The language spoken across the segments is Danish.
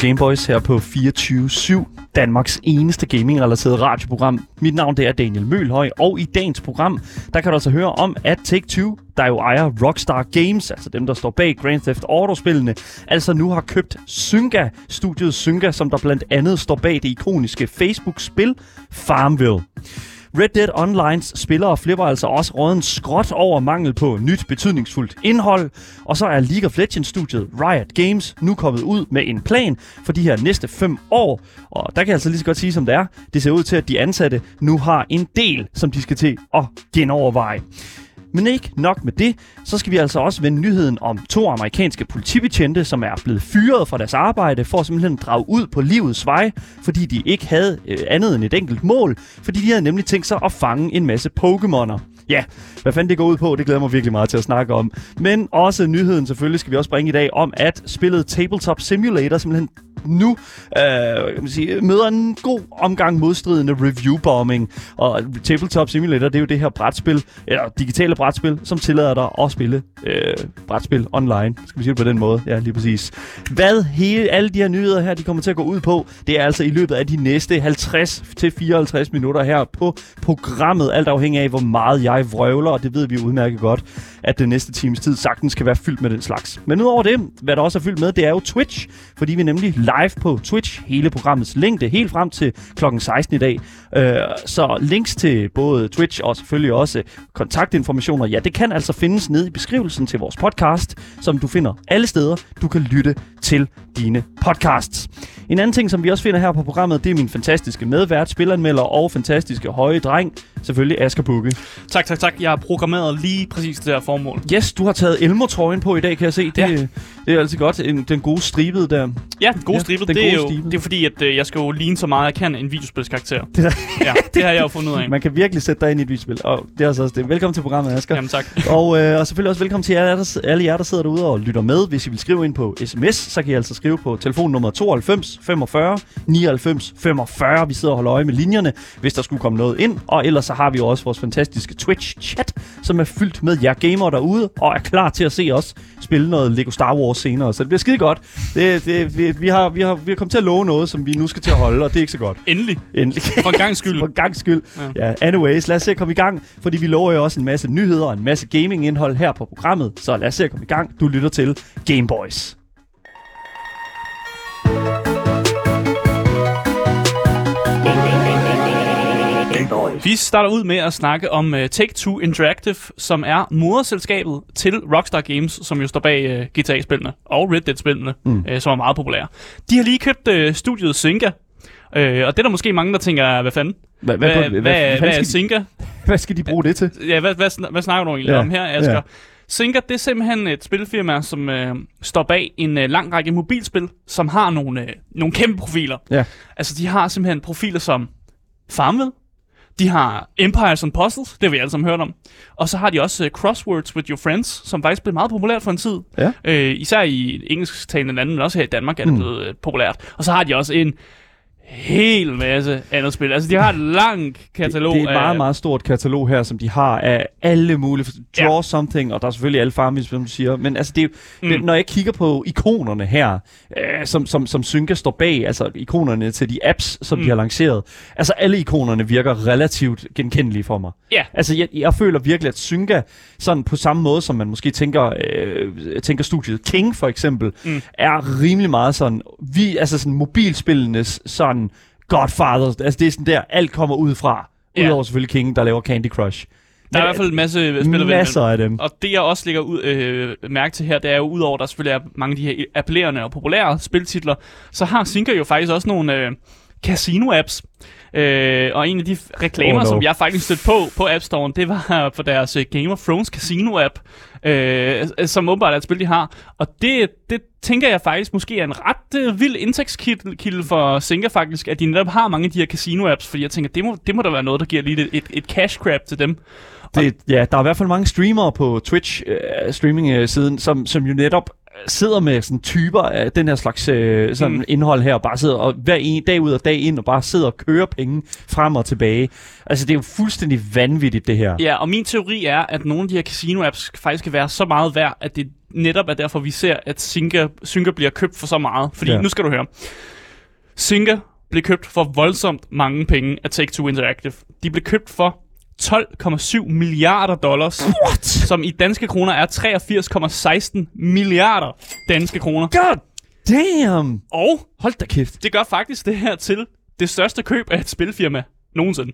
Gameboys her på 24-7, Danmarks eneste gaming-relateret radioprogram. Mit navn det er Daniel Mølhøj, og i dagens program, der kan du altså høre om, at Take-Two, der jo ejer Rockstar Games, altså dem, der står bag Grand Theft Auto-spillene, altså nu har købt Zynga, studiet Zynga, som der blandt andet står bag det ikoniske Facebook-spil Farmville. Red Dead Onlines spillere flipper altså også råden skråt over mangel på nyt betydningsfuldt indhold. Og så er League of Legends-studiet Riot Games nu kommet ud med en plan for de her næste fem år. Og der kan jeg altså lige så godt sige, som det er. Det ser ud til, at de ansatte nu har en del, som de skal til at genoverveje. Men ikke nok med det, så skal vi altså også vende nyheden om to amerikanske politibetjente, som er blevet fyret fra deres arbejde for at simpelthen drage ud på livets vej, fordi de ikke havde øh, andet end et enkelt mål, fordi de havde nemlig tænkt sig at fange en masse Pokémoner. Ja, hvad fanden det går ud på, det glæder mig virkelig meget til at snakke om. Men også nyheden selvfølgelig skal vi også bringe i dag om, at spillet Tabletop Simulator simpelthen nu øh, kan man sige, møder en god omgang modstridende review-bombing. Og Tabletop Simulator, det er jo det her brætspil, eller digitale brætspil, som tillader dig at spille øh, brætspil online. Skal vi sige det på den måde? Ja, lige præcis. Hvad hele, alle de her nyheder her, de kommer til at gå ud på, det er altså i løbet af de næste 50-54 minutter her på programmet, alt afhængig af, hvor meget jeg vrøvler, og det ved vi udmærket godt, at den næste times tid sagtens skal være fyldt med den slags. Men udover det, hvad der også er fyldt med, det er jo Twitch, fordi vi nemlig live på Twitch hele programmets længde, helt frem til klokken 16 i dag. Øh, så links til både Twitch og selvfølgelig også kontaktinformationer, ja, det kan altså findes nede i beskrivelsen til vores podcast, som du finder alle steder, du kan lytte til dine podcasts. En anden ting, som vi også finder her på programmet, det er min fantastiske medvært, spilanmelder og fantastiske høje dreng, selvfølgelig Asger Bukke. Tak, tak, tak. Jeg har programmeret lige præcis det her formål. Yes, du har taget Elmo-trøjen på i dag, kan jeg se. Det, Ja. Det er altid godt. En, den gode stribede der. Ja, den gode Ja, ja, stribe, den det er gode jo stribe. det er fordi, at øh, jeg skal jo ligne så meget, jeg kan en videospilskarakter. Det er, Ja, det har jeg jo fundet ud af. man kan virkelig sætte dig ind i et videospil, og det er altså også det. Velkommen til programmet, Asger. Jamen tak. Og, øh, og selvfølgelig også velkommen til alle, der, alle jer, der sidder derude og lytter med. Hvis I vil skrive ind på sms, så kan I altså skrive på telefonnummer 92 45 99 45. Vi sidder og holder øje med linjerne, hvis der skulle komme noget ind. Og ellers så har vi jo også vores fantastiske Twitch-chat, som er fyldt med jer gamere derude, og er klar til at se os spille noget Lego Star Wars senere. Så det bliver skide godt. Det, det, vi, vi, har, vi, har, vi har kommet til at love noget, som vi nu skal til at holde, og det er ikke så godt. Endelig. Endelig. For en gang skyld. For en gang skyld. Ja. ja, anyways, lad os se at komme i gang, fordi vi lover jo også en masse nyheder og en masse gaming-indhold her på programmet. Så lad os se at komme i gang. Du lytter til Game Boys. Vi starter ud med at snakke om uh, Take-Two Interactive, som er moderselskabet til Rockstar Games, som jo står bag uh, GTA-spillene og Red Dead-spillene, mm. uh, som er meget populære. De har lige købt uh, studiet Zynga, uh, og det er der måske mange, der tænker, hvad fanden? Hvad, Hvad, hvad, hvad, hvad, hvad, hvad er de, hvad skal de bruge det til? Ja, hvad, hvad, sn- hvad snakker du egentlig Ja, om her, Asger? ja. Det er simpelthen et spilfirma, som øh, står bag en øh, lang række mobilspil, som har nogle, øh, nogle kæmpe profiler. Ja. Altså, de har simpelthen profiler som Farmville, de har Empires and Puzzles, det har vi alle sammen hørt om. Og så har de også uh, Crosswords with Your Friends, som faktisk blev meget populært for en tid. Ja. Øh, især i engelsktalende lande, men også her i Danmark er det Mm. blevet uh, populært. Og så har de også en hel masse andet spil. Altså, de har et langt katalog Det, det er et meget, af... meget stort katalog her, som de har af alle mulige... Draw Ja. something, og der er selvfølgelig alle farmvis, som du siger. Men altså, det Mm. det, når jeg kigger på ikonerne her, øh, som, som, som Synka står bag, altså ikonerne til de apps, som mm. de har lanceret, altså alle ikonerne virker relativt genkendelige for mig. Ja. Altså, jeg, jeg føler virkelig, at Synka, sådan på samme måde, som man måske tænker, øh, tænker studiet King for eksempel. Mm. er rimelig meget sådan, vi, altså sådan mobilspillenes sådan Godfather, altså det er sådan der, alt kommer ud fra. Ja. Udover selvfølgelig King, der laver Candy Crush. Der er i hvert fald en masse spil at vælge Masser af dem. Og det jeg også lægger ud, øh, mærke til her, det er jo udover, der selvfølgelig er mange af de her appellerende og populære spiltitler, så har Sinker jo faktisk også nogle øh, casino-apps. Øh, og en af de reklamer, Oh, no. no. som jeg faktisk stødte på på App Store, det var for deres øh, Game of Thrones Casino-app, øh, som åbenbart er et spil, de har. Og det, det tænker jeg faktisk måske er en ret øh, vild indtægtskilde for Zynga faktisk, at de netop har mange af de her casino-apps, fordi jeg tænker, det må, det må da være noget, der giver lige et, et, et cash grab til dem. Det, ja, der er i hvert fald mange streamere på Twitch, øh, streaming-siden, øh, som, som jo netop sidder med sådan typer af den her slags øh, sådan mm. indhold her, og bare sidder og hver en dag ud og dag ind, og bare sidder og kører penge frem og tilbage. Altså, det er jo fuldstændig vanvittigt, det her. Ja, og min teori er, at nogle af de her casino-apps faktisk kan være så meget værd, at det netop er derfor, vi ser, at Synga, Synga bliver købt for så meget. Fordi, Ja. nu skal du høre. Synga blev købt for voldsomt mange penge af Take-Two Interactive. De blev købt for 12,7 milliarder dollars, What? som i danske kroner er 83,16 milliarder danske kroner. God damn! Og Hold da kæft. det gør faktisk det her til det største køb af et spilfirma nogensinde.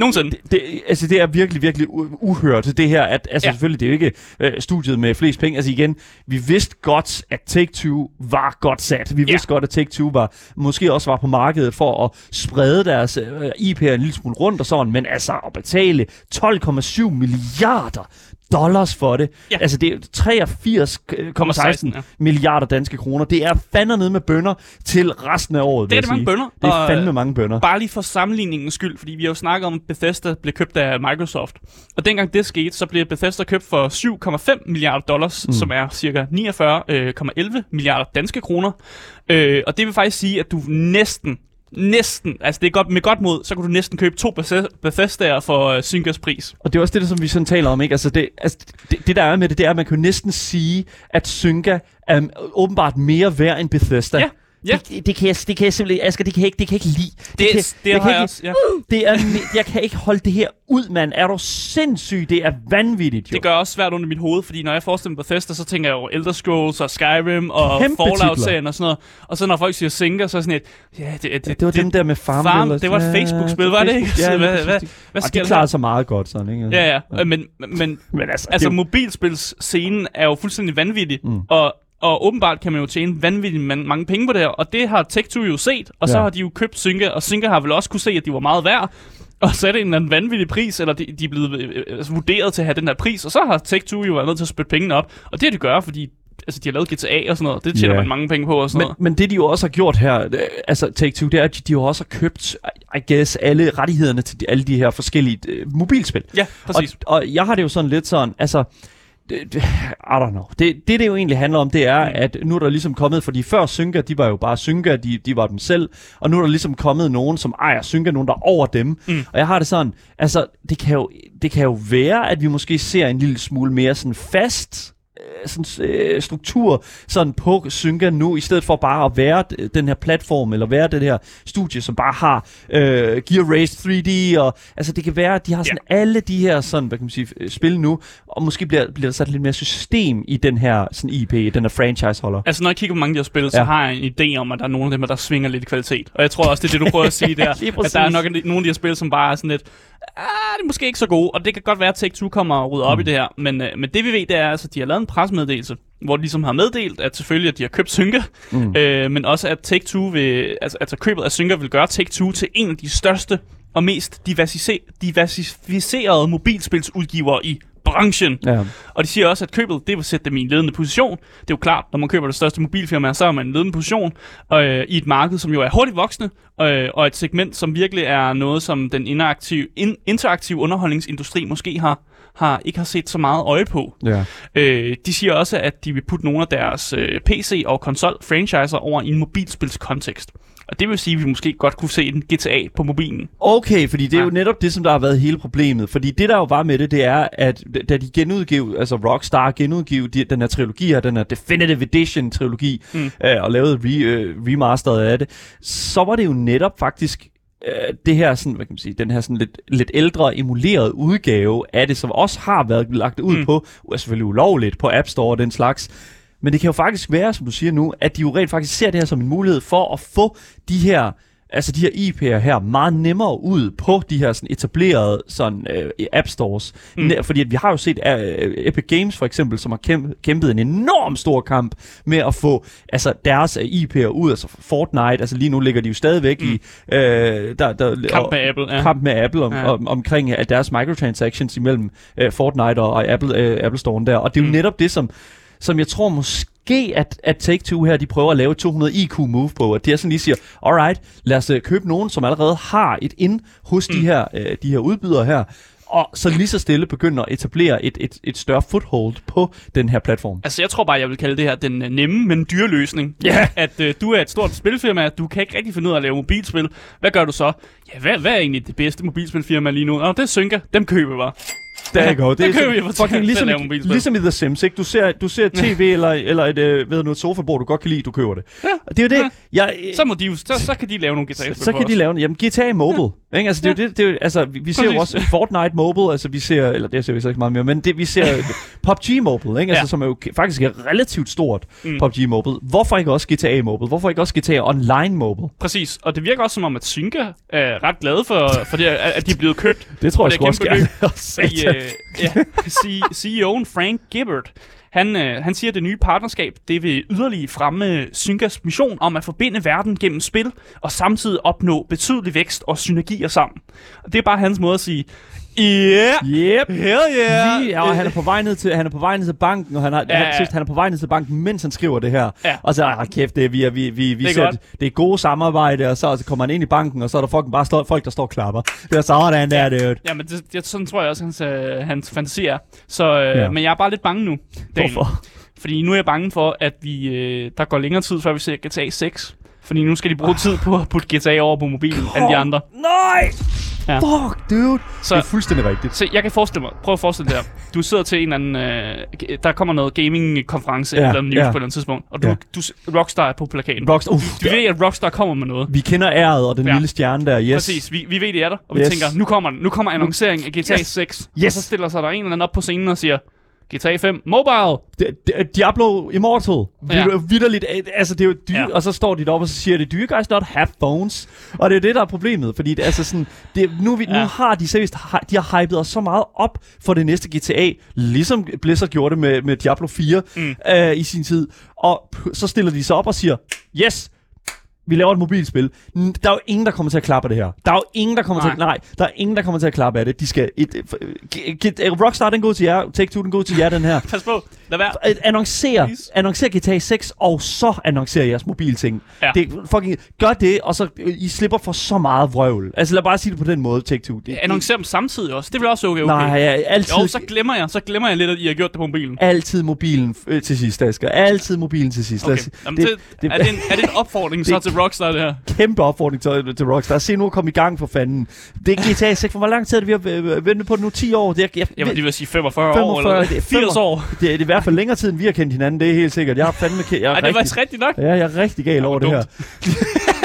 Nogensinde. Det, det, altså, det er virkelig, virkelig uhørt, det her. At, altså, Ja. ja. selvfølgelig, det er jo ikke øh, studiet med flest penge. Altså igen, vi vidste godt, at Take-Two var godt sat. Vi Ja. vidste godt, at Take-Two var, måske også var på markedet for at sprede deres øh, IP'er en lille smule rundt og sådan. Men altså, at betale 12,7 milliarder dollars for det. Ja. Altså, det er 83,16 ja. milliarder danske kroner. Det er fandme ned med bønder til resten af året, Det er det mange bønder. Det er fandme mange bønder. Bare lige for sammenligningens skyld, fordi vi har jo snakket om, at Bethesda blev købt af Microsoft. Og dengang det skete, så blev Bethesda købt for 7,5 milliarder dollars, mm. som er cirka 49,11 milliarder danske kroner. Øh, og det vil faktisk sige, at du næsten, næsten, altså det er godt, med godt mod, så kan du næsten købe to Bethe- Bethesdaer for uh, Syngas pris. Og det er også det, som vi sådan taler om, ikke? Altså, det, altså det, det, der er med det, det er, at man kan jo næsten sige, at Synga er åbenbart mere værd end Bethesda. Ja, ja. Det, det, kan jeg, det kan jeg simpelthen, Asger, det kan jeg ikke, det kan jeg ikke lide. Det, kan, det, det kan har jeg også, ja. Det er, jeg kan ikke holde det her ud, mand. Er du sindssyg? Det er vanvittigt, jo. Det gør også svært under mit hoved, fordi når jeg forestiller mig Bethesda, så tænker jeg jo Elder Scrolls og Skyrim og Kæmpe Fallout-serien og sådan noget. Og så når folk siger Sinker, så er sådan et, ja, det, det, det var dem der med Farm. Farm, det var et Facebook-spil, det var det ikke? Ja, hvad- hvad-. Hvad sker de der? klarede sig meget godt, sådan, ikke? Ja, ja. Men, men Men altså, altså, det, mobilspilsscenen er jo fuldstændig vanvittig. Mm. Og, og åbenbart kan man jo tjene vanvittigt man- mange penge på det her. Og det har Tech2 jo set. Og så Ja. har de jo købt Synka, og Synka har vel også kunne se, at de var meget værd. Og så er det en eller anden vanvittig pris, eller de, de er blevet øh, øh, altså, vurderet til at have den der pris. Og så har Tech2 jo været nødt til at spytte pengene op. Og det har de gør, fordi altså, de har lavet GTA og sådan noget. Det tjener Ja. man mange penge på og sådan Men, noget. men det de jo også har gjort her, det- altså Take-Two, det er, at de, de jo også har købt, I guess, alle rettighederne til de, alle de her forskellige øh, mobilspil. Ja, præcis. Og, og jeg har det jo sådan lidt sådan, altså, det, I don't know. Det, det, det jo egentlig handler om, det er, Mm. at nu er der ligesom kommet, fordi før Synka, de var jo bare Synka, de, de var dem selv, og nu er der ligesom kommet nogen, som ejer Synka, nogen der er over dem. Mm. Og jeg har det sådan, altså, det kan, jo, det kan jo være, at vi måske ser en lille smule mere sådan fast sådan, øh, struktur sådan på Synka nu, i stedet for bare at være d- den her platform, eller være det her studie, som bare har øh, Gear Race 3D, og altså det kan være, at de har sådan ja. alle de her sådan, hvad kan man sige, øh, spil nu, og måske bliver, bliver der sat lidt mere system i den her sådan IP, den her franchise-holder. Altså, når jeg kigger på mange af de her spil, så Ja. har jeg en idé om, at der er nogle af dem, der svinger lidt i kvalitet. Og jeg tror også, det er det, du prøver at sige der. At der er nok nogle af de her spil, som bare er sådan lidt, ah, det er måske ikke så gode. Og det kan godt være, at Take-Two kommer og rydder op Mm. i det her. Men, øh, men det vi ved, det er, altså, at de har lavet en presmeddelelse, hvor de ligesom har meddelt, at selvfølgelig, at de har købt Synka, Mm. øh, men også at Take-Two vil, altså, altså købet af Synka vil gøre Take-Two til en af de største og mest diversificerede mobilspilsudgivere i branchen. Ja. Og de siger også, at købet det vil sætte dem i en ledende position. Det er jo klart, når man køber det største mobilfirma, så er man i en ledende position øh, i et marked, som jo er hurtigt voksende, øh, og et segment, som virkelig er noget, som den interaktive, in, interaktive underholdningsindustri måske har, har ikke har set så meget øje på. ja. Øh, de siger også, at de vil putte nogle af deres øh, PC- og konsol-franchiser over i en mobilspilskontekst. Og det vil sige, at vi måske godt kunne se en GTA på mobilen. Okay, fordi det er jo Ja. netop det, som der har været hele problemet. Fordi det, der jo var med det, det er, at da de genudgiv, altså Rockstar genudgiv de, den her trilogi her, den her Definitive Edition-trilogi, Mm. mm. øh, og lavede re, øh, remasteret af det, så var det jo netop faktisk øh, det her sådan, hvad kan man sige, den her sådan lidt, lidt ældre emuleret udgave af det, som også har været lagt ud Mm. på, uh, selvfølgelig ulovligt, på App Store og den slags. Men det kan jo faktisk være, som du siger nu, at de jo rent faktisk ser det her som en mulighed for at få de her altså de her IP'er her meget nemmere ud på de her sådan etablerede sådan øh, app stores. Mm. Fordi at vi har jo set øh, Epic Games for eksempel, som har kæmpet, kæmpet en enorm stor kamp med at få altså deres øh, IP'er ud, altså Fortnite, altså lige nu ligger de jo stadigvæk Mm. i øh, der, der, Kamp med Apple, ja. kamp med Apple om, Ja. om, omkring at deres microtransactions imellem øh, Fortnite og, og Apple, øh, Apple Store'en der. Og det er jo mm. netop det, som, som jeg tror måske, at, at Take-Two her, de prøver at lave et 200 IQ move på, at de er sådan lige siger, alright, lad os øh, købe nogen, som allerede har et ind hos Mm. de, her, øh, de her udbydere her, og så lige så stille begynder at etablere et, et, et større foothold på den her platform. Altså, jeg tror bare, jeg vil kalde det her den øh, nemme, men dyre løsning. Ja. At øh, du er et stort spilfirma, du kan ikke rigtig finde ud af at lave mobilspil. Hvad gør du så? Ja, hvad, hvad er egentlig det bedste mobilspilfirma lige nu? Nå, det er Synka. Dem køber vi bare. Der you go. Det Der er køber så- fucking ligesom, ligesom i The Sims, ikke? Du ser, du ser tv eller, eller et, øh, ved du, et sofabord, du godt kan lide, du køber det. Ja. Og det er jo det. Jeg, Så, må de jo, så, så kan de lave nogle GTA-spil så for kan de lave Jamen, GTA Mobile. Ikke? Altså, det er jo det, det er altså, vi, vi ser jo også Fortnite Mobile, altså vi ser, eller det ser vi så ikke meget mere, men det, vi ser PUBG Mobile, ikke? Altså, Ja. som er jo faktisk er relativt stort, Mm. PUBG Mobile. Hvorfor ikke også GTA Mobile? Hvorfor ikke også GTA Online Mobile? Præcis, og det virker også som om, at Synka er ret glade for, for det, at de er blevet købt. Det tror jeg det sgu også gerne. I, øh, ja, CEO'en Frank Gibbert, han, øh, han siger, at det nye partnerskab det vil yderligere fremme Syngas mission om at forbinde verden gennem spil, og samtidig opnå betydelig vækst og synergier sammen. Og det er bare hans måde at sige, yeah, Yep. hell yeah. Lige, og han er på vej ned til, han er på vej ned til banken, og han, har, Ja, han, ja. sidst, han er på vej ned til banken, mens han skriver det her. Ja. Og så, ah, kæft, det er, vi, er- vi, vi, vi Det er ser, godt. det er gode samarbejde, og så, så kommer han ind i banken, og så er der fucking bare stå, folk, der står og klapper. Det er sådan der, dude. Ja, men det, det, sådan tror jeg også, hans, øh, hans fantasi er. Så, øh, Ja. ja. Men jeg er bare lidt bange nu. Daniel. Hvorfor? Fordi nu er jeg bange for, at vi øh, der går længere tid, før vi ser GTA 6. Fordi nu skal de bruge tid på at putte GTA over på mobilen end de andre. Nej! Ja. Fuck, dude. Så- det er fuldstændig rigtigt. Så jeg kan forestille mig, prøv at forestille dig, du sidder til en eller anden, øh, der kommer noget gaming-konference Ja, eller news ja. på et eller andet tidspunkt, og du, Ja. du, Rockstar er på plakaten. Rockstar, uh, Du ved, at Rockstar kommer med noget. vi kender æret og den Ja. lille stjerne der, yes. Præcis, vi, vi ved, det er der, og vi Yes. tænker, nu kommer, den. nu kommer annoncering af GTA Yes. 6. Yes. Og så stiller sig der en eller anden op på scenen og siger, GTA 5 Mobile! Diablo Immortal. Ja. Vitterligt. øh, Altså, det er jo dyre, Ja. og så står de deroppe, og så siger de, do you guys not have phones? Og det er jo det, der er problemet, fordi det, altså sådan, det, nu, vi, ja. Nu har de seriøst, de har hypet os så meget op for det næste GTA, ligesom Blizzard gjorde det med, med Diablo 4 Mm. øh, i sin tid. Og så stiller de sig op og siger, yes, vi laver et mobilspil. Der er jo ingen, der kommer til at klappe af det her. Der er jo ingen, der kommer Nej. til at, nej, der er ingen, der kommer til at klappe af det. De skal, et, et, et, et, Rockstar, den går til jer. Take-Two, den går til jer, den her. Pas på, lad være. At annoncere, Please. annoncere GTA 6, og så annoncere jeres mobilting. Ja. Det, fucking, gør det, og så øh, I slipper for så meget vrøvl. Altså lad bare sige det på den måde, Take-Two. Det, Annoncer dem samtidig også. Det bliver også okay. okay. Nej, ja, altid, Jo, så glemmer jeg, så glemmer jeg lidt, at I har gjort det på mobilen. altid mobilen øh, til sidst, Asger. Altid mobilen til sidst. Okay. os- Jamen, det, det, er, det en, er det en opfordring så det- til Rockstar, det her? kæmpe opfordring til, til Rockstar. Se nu at komme i gang for fanden. Det er GTA 6. Hvor lang tid er det, vi har øh, ventet på det nu? 10 år? Det er, jeg, Jamen, det vil sige 45, 45, år, eller det er 80 45. år. det, er, det i hvert fald længere tid, end vi har kendt hinanden. Det er helt sikkert. Jeg er fandme ke- jeg er Ej, det var rigtig, rigtigt nok. Ja, jeg er rigtig gal over det her.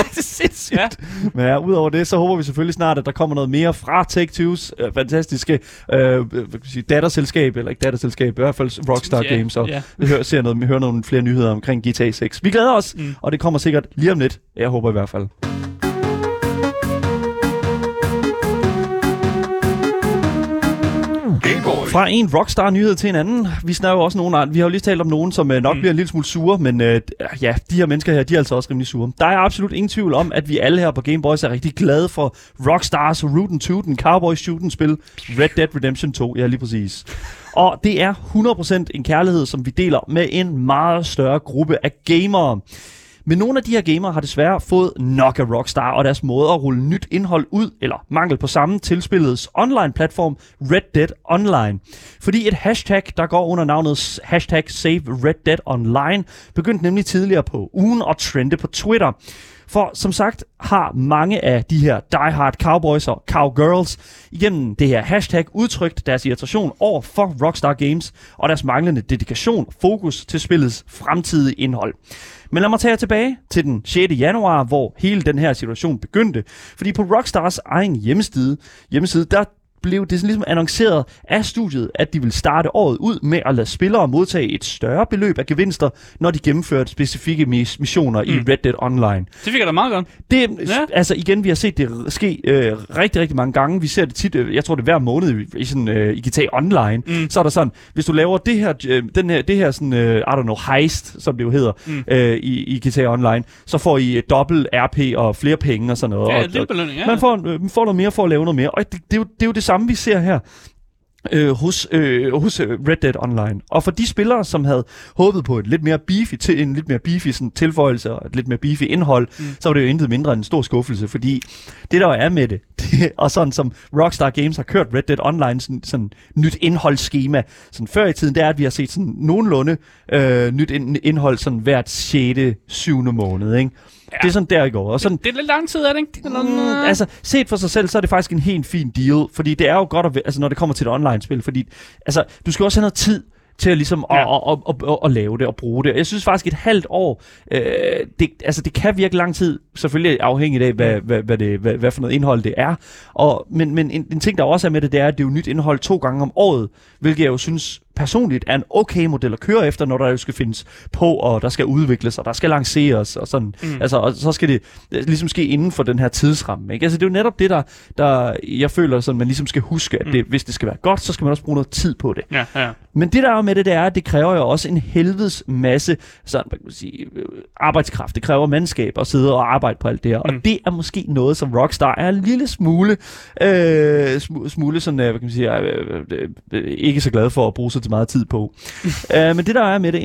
det er sindssygt. Ja. Men ja, udover det, så håber vi selvfølgelig snart, at der kommer noget mere fra Take-Two's øh, fantastiske øh, hvad kan sige, datterselskab, eller ikke datterselskab, i hvert fald Rockstar Ja, Games, og ja. vi hører, ser noget, vi hører nogle flere nyheder omkring GTA 6. Vi glæder os, mm. og det kommer sikkert lige om lidt. Jeg håber i hvert fald. Fra en Rockstar-nyhed til en anden. Vi snakker jo også nogen. Vi har jo lige talt om nogen, som øh, nok mm. bliver en lille smule sure, men øh, ja, de her mennesker her, de er altså også rimelig sure. Der er absolut ingen tvivl om, at vi alle her på Game Boys er rigtig glade for Rockstars Rootin' Tootin' Cowboy Shootin' spil Red Dead Redemption 2. Ja, lige præcis. Og det er 100% en kærlighed, som vi deler med en meget større gruppe af gamere. Men nogle af de her gamere har desværre fået nok af Rockstar og deres måde at rulle nyt indhold ud, eller mangel på samme, tilspillets online-platform Red Dead Online. Fordi et hashtag, der går under navnet hashtag Save Red Dead Online, begyndte nemlig tidligere på ugen at trende på Twitter. For som sagt har mange af de her diehard cowboys og cowgirls igennem det her hashtag udtrykt deres irritation over for Rockstar Games og deres manglende dedikation og fokus til spillets fremtidige indhold. Men lad mig tage jer tilbage til den 6. januar, hvor hele den her situation begyndte. Fordi på Rockstars egen hjemmeside, hjemmeside der blev det sådan ligesom annonceret af studiet, at de vil starte året ud med at lade spillere modtage et større beløb af gevinster, når de gennemførte specifikke mis- missioner mm. i. Red Dead Online. Det fik jeg da meget godt. Det, Ja. altså igen, vi har set det ske øh, rigtig, rigtig mange gange. Vi ser det tit, øh, jeg tror det er hver måned i, i, sådan, øh, i GTA Online. Mm. Så er der sådan, hvis du laver det her, øh, den her, det her sådan, øh, I don't know, heist, som det jo hedder, Mm. øh, i, i GTA Online, så får I øh, dobbelt RP og flere penge og sådan noget. Ja, og, belønning, ja. man får, øh, får noget mere for at lave noget mere. Og det, det, jo, det er jo det samme, vi ser her. øh, hos, øh, hos øh, Red Dead Online. Og for de spillere, som havde håbet på et lidt mere beefy, til, en lidt mere beefy sådan, tilføjelse og et lidt mere beefy indhold, mm. så var det jo intet mindre end en stor skuffelse, fordi det der jo er med det, det og sådan som Rockstar Games har kørt Red Dead Online, sådan, sådan nyt indholdsskema, sådan før i tiden, det er, at vi har set sådan nogenlunde øh, nyt indhold sådan hvert 6. 7. måned, ikke? Ja. Det er sådan der i går. Og sådan, det, det er lidt lang tid, er det ikke? Det er mm, altså, set for sig selv, så er det faktisk en helt fin deal, fordi det er jo godt, at, altså, når det kommer til et online-spil, fordi altså, du skal også have noget tid til at, ligesom ja. at, at, at, at, at lave det og bruge det. Jeg synes faktisk, et halvt år, øh, det, altså, det kan virke lang tid, selvfølgelig afhængigt af, hvad, hvad, hvad, det, hvad, hvad for noget indhold det er. Og, men men en, en ting, der også er med det, det er, at det er jo nyt indhold to gange om året, hvilket jeg jo synes personligt er en okay model at køre efter, når der jo skal findes på, og der skal udvikles, og der skal lanceres, og sådan. Mm. Altså, og så skal det ligesom ske inden for den her tidsramme. Ikke? Altså, det er jo netop det, der, der jeg føler, sådan, man ligesom skal huske, at det, mm. hvis det skal være godt, så skal man også bruge noget tid på det. Ja, ja. Men det der er med det, det er, at det kræver jo også en helvedes masse sådan, man kan sige, øh, arbejdskraft. Det kræver mandskab at sidde og arbejde på alt det her. Mm. Og det er måske noget, som Rockstar er en lille smule, øh, smule sådan, øh, hvad kan man sige, øh, øh, øh, ikke så glad for at bruge sig til meget tid på. uh, men det der er med det,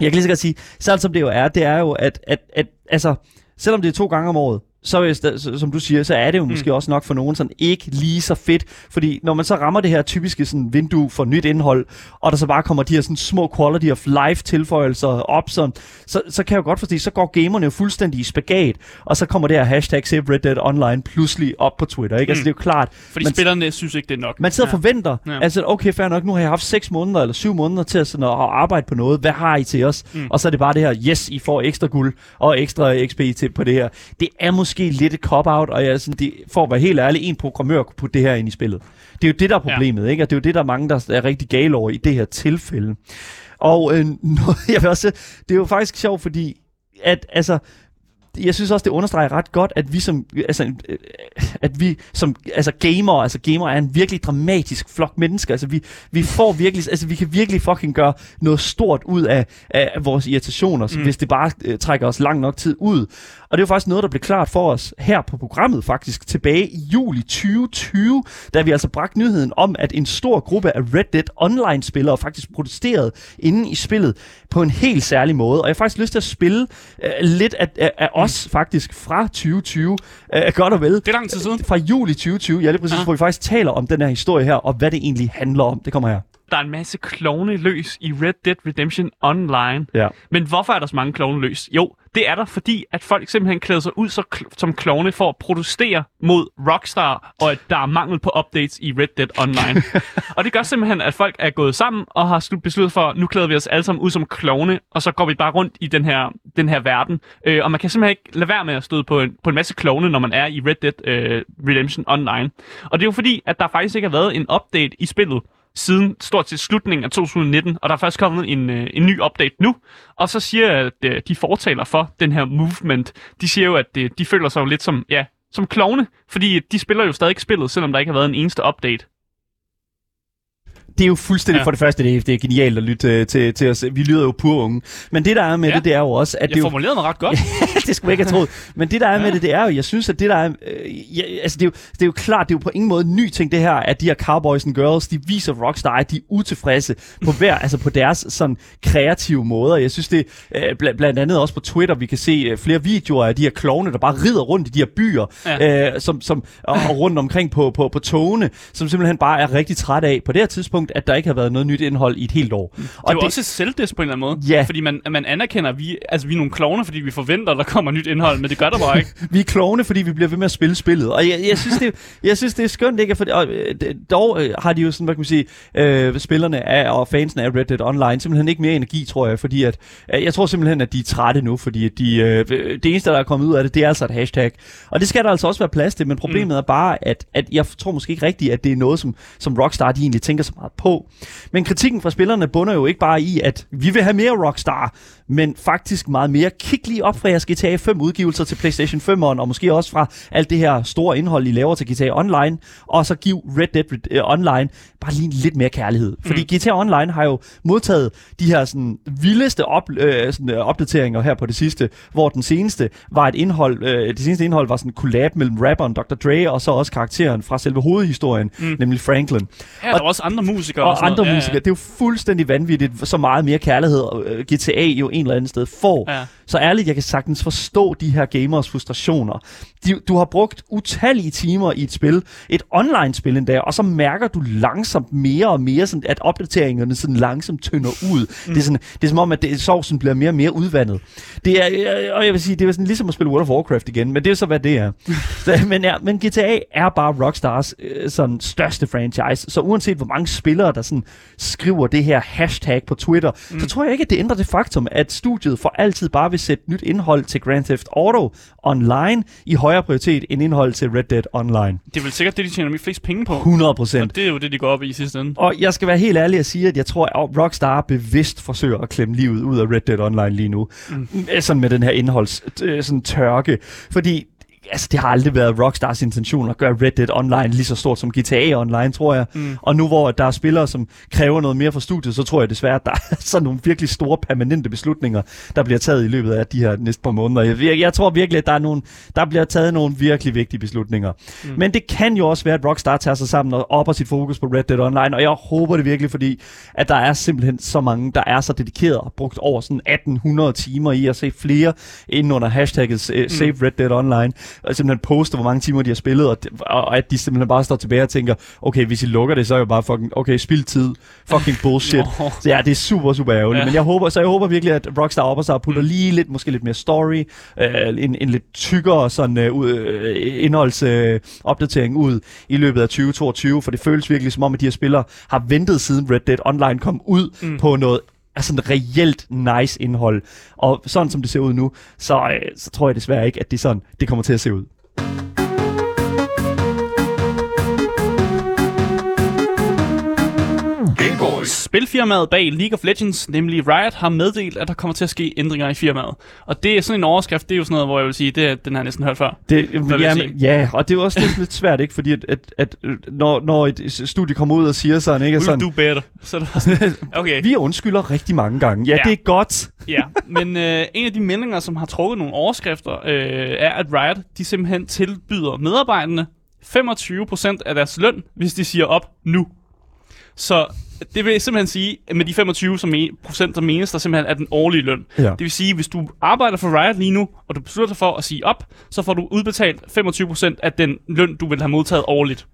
jeg kan lige så godt sige, selv som det jo er, det er jo, at, at, at altså, selvom det er to gange om året, så som du siger, så er det jo måske mm. også nok for nogen sådan ikke lige så fedt, fordi når man så rammer det her typiske sådan vindue for nyt indhold, og der så bare kommer de her sådan små quality of life tilføjelser op, sådan, så, så kan jeg jo godt forstå, så går gamerne jo fuldstændig i spagat, og så kommer det her hashtag Save Red Dead Online pludselig op på Twitter, ikke? Altså, mm. Altså det er jo klart. Fordi man, spillerne synes ikke, det er nok. Man sidder ja. og forventer, ja. altså okay, fair nok, nu har jeg haft 6 måneder eller 7 måneder til at, sådan, at arbejde på noget, hvad har I til os? Mm. Og så er det bare det her, yes, I får ekstra guld og ekstra XP til på det her. Det er måske lidt et cop cop-out, og jeg, sådan, det, for at være helt ærlig, en programmør kunne putte det her ind i spillet. Det er jo det, der er problemet, ja. ikke? Og det er jo det, der er mange, der er rigtig gale over i det her tilfælde. Og øh, noget, jeg vil også, det er jo faktisk sjovt, fordi at, altså, jeg synes også, det understreger ret godt, at vi som, altså, øh, at vi som altså gamer, altså gamer er en virkelig dramatisk flok mennesker. Altså vi, vi får virkelig, altså vi kan virkelig fucking gøre noget stort ud af, af vores irritationer, mm. hvis det bare uh, trækker os lang nok tid ud. Og det er jo faktisk noget, der blev klart for os her på programmet faktisk tilbage i juli 2020, da vi altså bragte nyheden om, at en stor gruppe af Red Dead Online-spillere faktisk protesterede inde i spillet på en helt særlig måde. Og jeg har faktisk lyst til at spille uh, lidt af, af, af os faktisk fra 2020. Uh, godt og vel. Det er lang tid siden. Fra juli 2020, ja det er præcis, ja. hvor vi faktisk taler om den her historie her, og hvad det egentlig handler om. Det kommer her der er en masse klovne løs i Red Dead Redemption Online. Ja. Men hvorfor er der så mange klovne løs? Jo, det er der, fordi at folk simpelthen klæder sig ud så kl- som klovne for at protestere mod Rockstar, og at der er mangel på updates i Red Dead Online. og det gør simpelthen, at folk er gået sammen og har besluttet for, nu klæder vi os alle sammen ud som klovne, og så går vi bare rundt i den her, den her verden. Øh, og man kan simpelthen ikke lade være med at støde på en, på en masse klovne, når man er i Red Dead øh, Redemption Online. Og det er jo fordi, at der faktisk ikke har været en update i spillet, siden stort set slutningen af 2019, og der er først kommet en, øh, en ny update nu. Og så siger at øh, de fortaler for den her movement, de siger jo, at øh, de føler sig jo lidt som, ja, som klovne, fordi de spiller jo stadig spillet, selvom der ikke har været en eneste update det er jo fuldstændig ja. for det første, det er, det er genialt at lytte øh, til, til os. Vi lyder jo pur unge. Men det, der er med ja. det, det er jo også... At jeg det formulerede mig ret godt. det skulle jeg ikke have troet. Men det, der er ja. med det, det er jo, jeg synes, at det, der er... Øh, ja, altså, det er, jo, det er jo klart, det er jo på ingen måde en ny ting, det her, at de her cowboys and girls, de viser Rockstar, at de er utilfredse på hver, altså på deres sådan kreative måder. Jeg synes, det øh, bl- blandt andet også på Twitter, vi kan se øh, flere videoer af de her klovne, der bare rider rundt i de her byer, ja. øh, som, som, og, og rundt omkring på, på, på togene, som simpelthen bare er rigtig træt af på det her tidspunkt, at der ikke har været noget nyt indhold i et helt år. Det er jo det, også et selvdis på en eller anden måde. Ja. Fordi man, man anerkender, at vi, altså, vi er nogle klovne, fordi vi forventer, at der kommer nyt indhold, men det gør der bare ikke. vi er klovne, fordi vi bliver ved med at spille spillet. Og jeg, jeg, synes, det, jeg synes, det er skønt, ikke? For, og, øh, dog øh, har de jo sådan, hvad kan man sige, øh, spillerne af, og fansene af Red Dead Online simpelthen ikke mere energi, tror jeg, fordi at, øh, jeg tror simpelthen, at de er trætte nu, fordi at de, øh, det eneste, der er kommet ud af det, det er altså et hashtag. Og det skal der altså også være plads til, men problemet mm. er bare, at, at jeg tror måske ikke rigtigt, at det er noget, som, som Rockstar de egentlig tænker så meget på. Men kritikken fra spillerne bunder jo ikke bare i, at vi vil have mere Rockstar, men faktisk meget mere. Kig lige op fra jeres GTA 5 udgivelser til PlayStation 5'eren, og måske også fra alt det her store indhold, I laver til GTA Online, og så giv Red Dead uh, Online bare lige lidt mere kærlighed. Fordi mm. GTA Online har jo modtaget de her sådan, vildeste op, øh, sådan, øh, opdateringer her på det sidste, hvor den seneste var et indhold, øh, det seneste indhold var sådan en collab mellem rapperen Dr. Dre, og så også karakteren fra selve hovedhistorien, mm. nemlig Franklin. Ja, og, og også andre musikere. Og, og andre musikere. Ja, ja. Det er jo fuldstændig vanvittigt, så meget mere kærlighed øh, GTA jo en eller anden sted får. Ja. Så ærligt, jeg kan sagtens forstå de her gamers frustrationer. De, du har brugt utallige timer i et spil, et online-spil endda, og så mærker du langsomt mere og mere, sådan, at opdateringerne sådan langsomt tynder ud. Mm. Det, er sådan, det er som om, at det, sovsen bliver mere og mere udvandet. Det er, og jeg vil sige, det er sådan ligesom at spille World of Warcraft igen, men det er så, hvad det er. så, men, ja, men GTA er bare Rockstars øh, sådan, største franchise, så uanset hvor mange spillere, der sådan, skriver det her hashtag på Twitter, mm. så tror jeg ikke, at det ændrer det faktum, at studiet for altid bare vil sætte nyt indhold til Grand Theft Auto online i højere prioritet end indhold til Red Dead Online. Det er vel sikkert det, de tjener flest penge på. 100 procent. Og det er jo det, de går op i i sidste ende. Og jeg skal være helt ærlig at sige, at jeg tror, at Rockstar bevidst forsøger at klemme livet ud af Red Dead Online lige nu. Mm. Sådan med den her indholds sådan tørke. Fordi altså, det har aldrig været Rockstars intention at gøre Red Dead Online lige så stort som GTA Online, tror jeg. Mm. Og nu hvor der er spillere, som kræver noget mere fra studiet, så tror jeg desværre, at der er sådan nogle virkelig store permanente beslutninger, der bliver taget i løbet af de her næste par måneder. Jeg, jeg tror virkelig, at der, er nogle, der bliver taget nogle virkelig vigtige beslutninger. Mm. Men det kan jo også være, at Rockstar tager sig sammen og opper sit fokus på Red Dead Online, og jeg håber det virkelig, fordi at der er simpelthen så mange, der er så dedikeret og brugt over sådan 1800 timer i at se flere inden under hashtagget uh, Save Red Dead Online og simpelthen poster, hvor mange timer de har spillet, og, og at de simpelthen bare står tilbage og tænker, okay, hvis I lukker det, så er jo bare fucking, okay, spild tid, fucking bullshit. no. Så ja, det er super, super ærgerligt. Ja. Men jeg håber, så jeg håber virkelig, at Rockstar sig og putter mm. lige lidt, måske lidt mere story, øh, en, en lidt tykkere sådan øh, indholdsopdatering øh, ud i løbet af 2022, for det føles virkelig som om, at de her spillere har ventet siden Red Dead Online kom ud mm. på noget er sådan reelt nice indhold. Og sådan som det ser ud nu, så, øh, så tror jeg desværre ikke, at det, sådan, det kommer til at se ud. Spilfirmaet bag League of Legends, nemlig Riot, har meddelt, at der kommer til at ske ændringer i firmaet. Og det er sådan en overskrift, det er jo sådan noget, hvor jeg vil sige, det, den har jeg næsten hørt før. Det, ja, men, ja, og det er jo også lidt, lidt svært, ikke? Fordi at, at, at når, når et studie kommer ud og siger sådan, ikke? Will sådan, do better. Så er der, okay. Vi undskylder rigtig mange gange. Ja, ja. det er godt. ja, men øh, en af de meldinger, som har trukket nogle overskrifter, øh, er, at Riot, de simpelthen tilbyder medarbejderne 25% af deres løn, hvis de siger op nu. Så det vil simpelthen sige, at med de 25 som men, procent, der menes, der simpelthen er den årlige løn. Ja. Det vil sige, hvis du arbejder for Riot lige nu, og du beslutter dig for at sige op, så får du udbetalt 25 procent af den løn, du vil have modtaget årligt.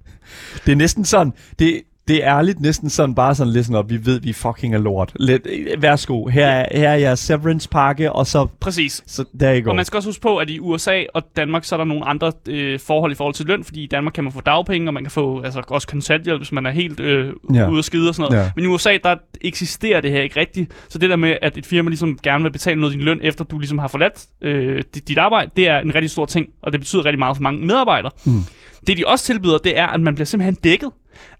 Det er næsten sådan, det, det er ærligt næsten sådan bare sådan lidt op, vi ved, vi fucking er lort. Lidt, værsgo, her er, her er jeres severance pakke, og så... Præcis. Så der I går. Og man skal også huske på, at i USA og Danmark, så er der nogle andre øh, forhold i forhold til løn, fordi i Danmark kan man få dagpenge, og man kan få altså, også kontanthjælp, hvis man er helt øh, ja. ude at skide og sådan noget. Ja. Men i USA, der eksisterer det her ikke rigtigt. Så det der med, at et firma ligesom gerne vil betale noget af din løn, efter du ligesom har forladt øh, dit, dit arbejde, det er en rigtig stor ting, og det betyder rigtig meget for mange medarbejdere. Mm. Det de også tilbyder, det er, at man bliver simpelthen dækket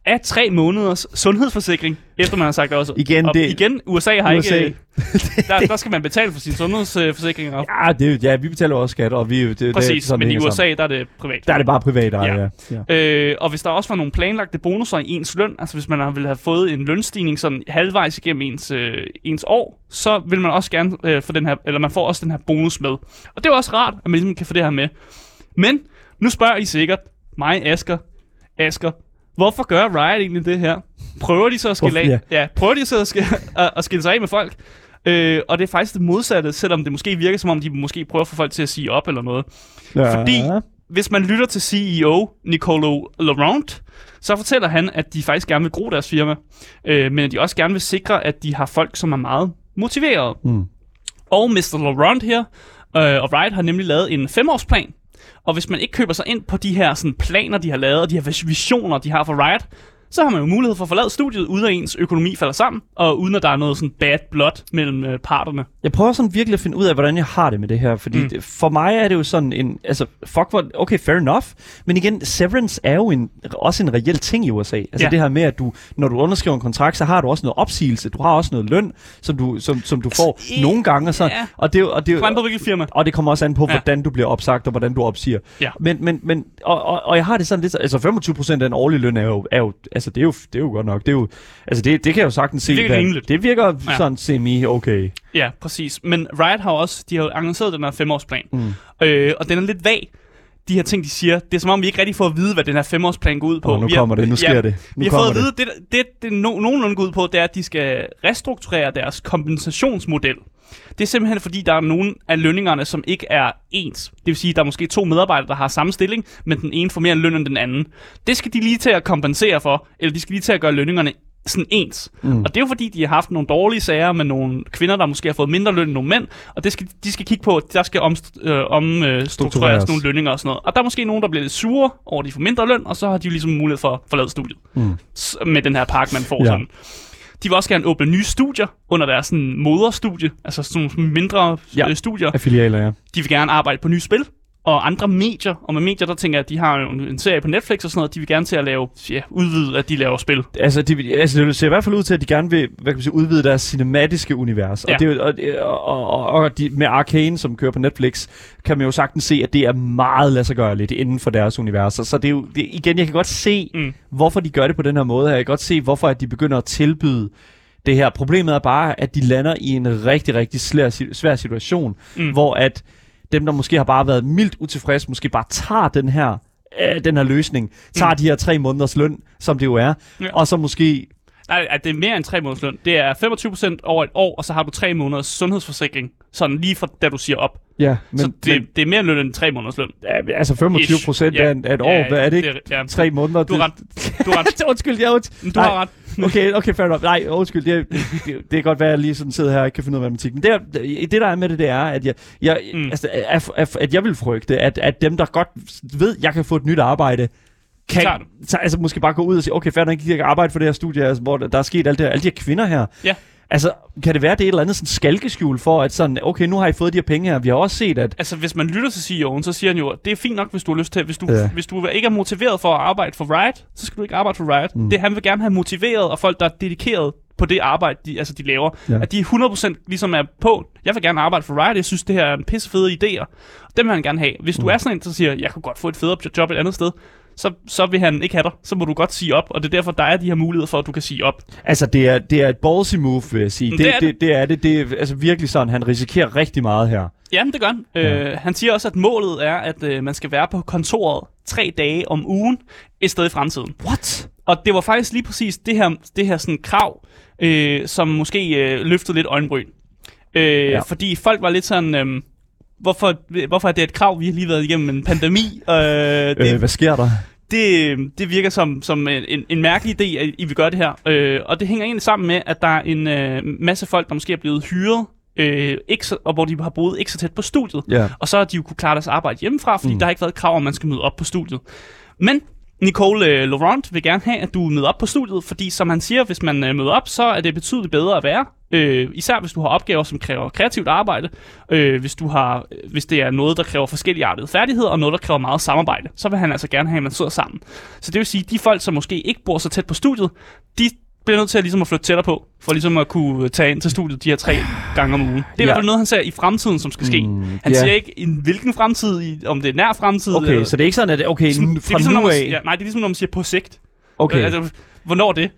af tre måneders sundhedsforsikring, efter man har sagt også. Igen, og det, igen USA har USA. ikke... der, der skal man betale for sine sundhedsforsikringer. Ja, det, ja, vi betaler også skat, og vi... Det, Præcis, det, men i USA, sammen. der er det privat. Der er det bare privat, ja. ja. ja. Øh, og hvis der også var nogle planlagte bonusser i ens løn, altså hvis man ville have fået en lønstigning sådan halvvejs igennem ens, øh, ens år, så vil man også gerne øh, få den her, eller man får også den her bonus med. Og det er også rart, at man ligesom kan få det her med. Men nu spørger I sikkert mig, Asker, Asker, Hvorfor gør Riot egentlig det her? Prøver de så at skille af? Ja. prøver de så at skille, at, at skille sig af med folk? Øh, og det er faktisk det modsatte, selvom det måske virker som om, de måske prøver at få folk til at sige op eller noget. Ja. Fordi hvis man lytter til CEO Nicolo Laurent, så fortæller han, at de faktisk gerne vil gro deres firma, øh, men at de også gerne vil sikre, at de har folk, som er meget motiverede. Mm. Og Mr. Laurent her, øh, og Riot har nemlig lavet en femårsplan, og hvis man ikke køber sig ind på de her sådan, planer, de har lavet, og de her visioner, de har for Riot, så har man jo mulighed for at forlade studiet, uden at ens økonomi falder sammen, og uden at der er noget sådan bad blood mellem øh, parterne. Jeg prøver sådan virkelig at finde ud af, hvordan jeg har det med det her, fordi Mm. mm. for mig er det jo sådan en, altså, fuck, hvor, okay, fair enough, men igen, severance er jo en, også en reel ting i USA. Altså Ja. det her med, at du, når du underskriver en kontrakt, så har du også noget opsigelse, du har også noget løn, som du, som, som du får i- nogle gange, og, sådan, ja. og det, og det, Det på, hvilket firma. og det kommer også an på, Ja. ja. hvordan du bliver opsagt, og hvordan du opsiger. Ja. Men, men, men og, og, og, jeg har det sådan lidt, altså 25 procent af en årlig løn er jo, er jo, altså det er jo, det er jo godt nok. Det, er jo, altså det, det kan jeg jo sagtens se. Det virker rimeligt. Det virker Ja. sådan semi-okay. Ja, præcis. Men Riot har også, de har annonceret den her femårsplan. Mm. Øh, og den er lidt vag. De her ting, de siger, det er som om, vi ikke rigtig får at vide, hvad den her femårsplan går ud på. Og nu Vi har- kommer det, nu sker ja, det. Nu vi har kommer fået at det. vide, det, det, det no, nogenlunde går ud på, det er, at de skal restrukturere deres kompensationsmodel. Det er simpelthen, fordi der er nogle af lønningerne, som ikke er ens. Det vil sige, der er måske to medarbejdere, der har samme stilling, men den ene får mere løn end den anden. Det skal de lige til at kompensere for, eller de skal lige til at gøre lønningerne sådan ens. Mm. Og det er jo fordi, de har haft nogle dårlige sager med nogle kvinder, der måske har fået mindre løn end nogle mænd, og det skal, de skal kigge på, der skal omstruktureres øh, om, øh, struktureres nogle lønninger og sådan noget. Og der er måske nogen, der bliver lidt sure over, at de får mindre løn, og så har de jo ligesom mulighed for at forlade studiet Mm. med den her pakke, man får Ja. sådan. De vil også gerne åbne nye studier under deres sådan, moderstudie, altså sådan nogle mindre Ja. ja. studier. Af filialer, ja. De vil gerne arbejde på nye spil og andre medier. Og med medier, der tænker jeg, at de har en, en serie på Netflix og sådan noget. De vil gerne til at lave, ja, udvide, at de laver spil. Altså, de, altså, det ser i hvert fald ud til, at de gerne vil hvad kan man sige, udvide deres cinematiske univers. Ja. Og, det, og, og, og, og de, med Arcane, som kører på Netflix, kan man jo sagtens se, at det er meget lad sig gøre lidt inden for deres universer. Så det er jo, det, igen, jeg kan godt se, Mm. hvorfor de gør det på den her måde. Jeg kan godt se, hvorfor at de begynder at tilbyde det her. Problemet er bare, at de lander i en rigtig, rigtig svær, svær situation, mm. hvor at dem, der måske har bare været mildt utilfredse, måske bare tager den her, øh, den her løsning, tager Mm. de her tre måneders løn, som det jo er, Ja. og så måske Nej, det er mere end tre måneders løn. Det er 25% over et år, og så har du tre måneders sundhedsforsikring. Sådan lige fra da du siger op. Ja, Men, men, så det, men det er mere løn end tre måneders løn. ja, altså 25 procent Ja, af, af et år, ja, hvad er det ikke? Det, ja, Tre måneder? du har ret. Du har ret. undskyld, jeg undskyld. Du har ret. Okay, okay, fair enough. Nej, undskyld, det, det, det, det kan godt være, at jeg lige sådan sidder her og ikke kan finde ud af matematikken. Det, er, det der er med det, det er, at jeg, jeg, Mm. altså, at, at, at jeg vil frygte, at, at dem, der godt ved, at jeg kan få et nyt arbejde, kan det. så, altså, måske bare gå ud og sige, okay, fair nok, jeg kan arbejde for det her studie, altså, hvor der, der er sket alt det her, alle de her kvinder her. Ja. Altså, kan det være, det er et eller andet sådan skalkeskjul for, at sådan, okay, nu har I fået de her penge her. Vi har også set, at Altså, hvis man lytter til CEO'en, så siger han jo, at det er fint nok, hvis du har lyst til, hvis du, ja. Hvis du ikke er motiveret for at arbejde for Riot, så skal du ikke arbejde for Riot. Mm. Det han vil gerne have motiveret, og folk, der er dedikeret på det arbejde, de, altså, de laver, ja. Ja. at de 100% ligesom er på, jeg vil gerne arbejde for Riot, jeg synes, det her er en pisse fede idéer. Dem vil han gerne have. Hvis du Mm. er sådan en, der siger, jeg kunne godt få et federe job et andet sted, så, så vil han ikke have dig. Så må du godt sige op, og det er derfor, der er de her muligheder for, at du kan sige op. Altså, det er, det er et ballsy move, vil jeg sige. Det, det er det, det, er det. Det er altså virkelig sådan, han risikerer rigtig meget her. Jamen, det gør han. Ja. Øh, han siger også, at målet er, at øh, man skal være på kontoret tre dage om ugen, et sted i fremtiden. What? Og det var faktisk lige præcis det her, det her sådan krav, øh, som måske øh, løftede lidt øjenbryn. Øh. Ja. Fordi folk var lidt sådan, øh, hvorfor, hvorfor er det et krav, vi har lige været igennem en pandemi? Øh, det, Øh, hvad sker der? det, det virker som, som en, en mærkelig idé, at I vil gøre det her. Øh, og det hænger egentlig sammen med, at der er en øh, masse folk, der måske er blevet hyret, øh, ikke så, og hvor de har boet ikke så tæt på studiet. Ja. Og så har de jo kunne klare deres arbejde hjemmefra, fordi mm. Der har ikke været krav om, man skal møde op på studiet. Men Nicole øh, Laurent vil gerne have, at du møder op på studiet, fordi som han siger, hvis man øh, møder op, så er det betydeligt bedre at være. Øh, især hvis du har opgaver, som kræver kreativt arbejde. Øh, hvis, du har, øh, hvis det er noget, der kræver forskellige artede færdigheder, og noget, der kræver meget samarbejde, så vil han altså gerne have, at man sidder sammen. Så det vil sige, at de folk, som måske ikke bor så tæt på studiet, de bliver nødt til at, ligesom at flytte tættere på, for ligesom at kunne tage ind til studiet de her tre gange om ugen. Det er i Ja. hvert fald noget, han ser i fremtiden, som skal ske. Mm, Han ja. siger ikke, i hvilken fremtid, i, om det er nær fremtid. Okay, eller, så det er ikke sådan, at okay, sådan, n- det er fra ligesom, nu man, af... ja, nej, det er ligesom, når man siger på sigt. Okay. Altså, hvornår det?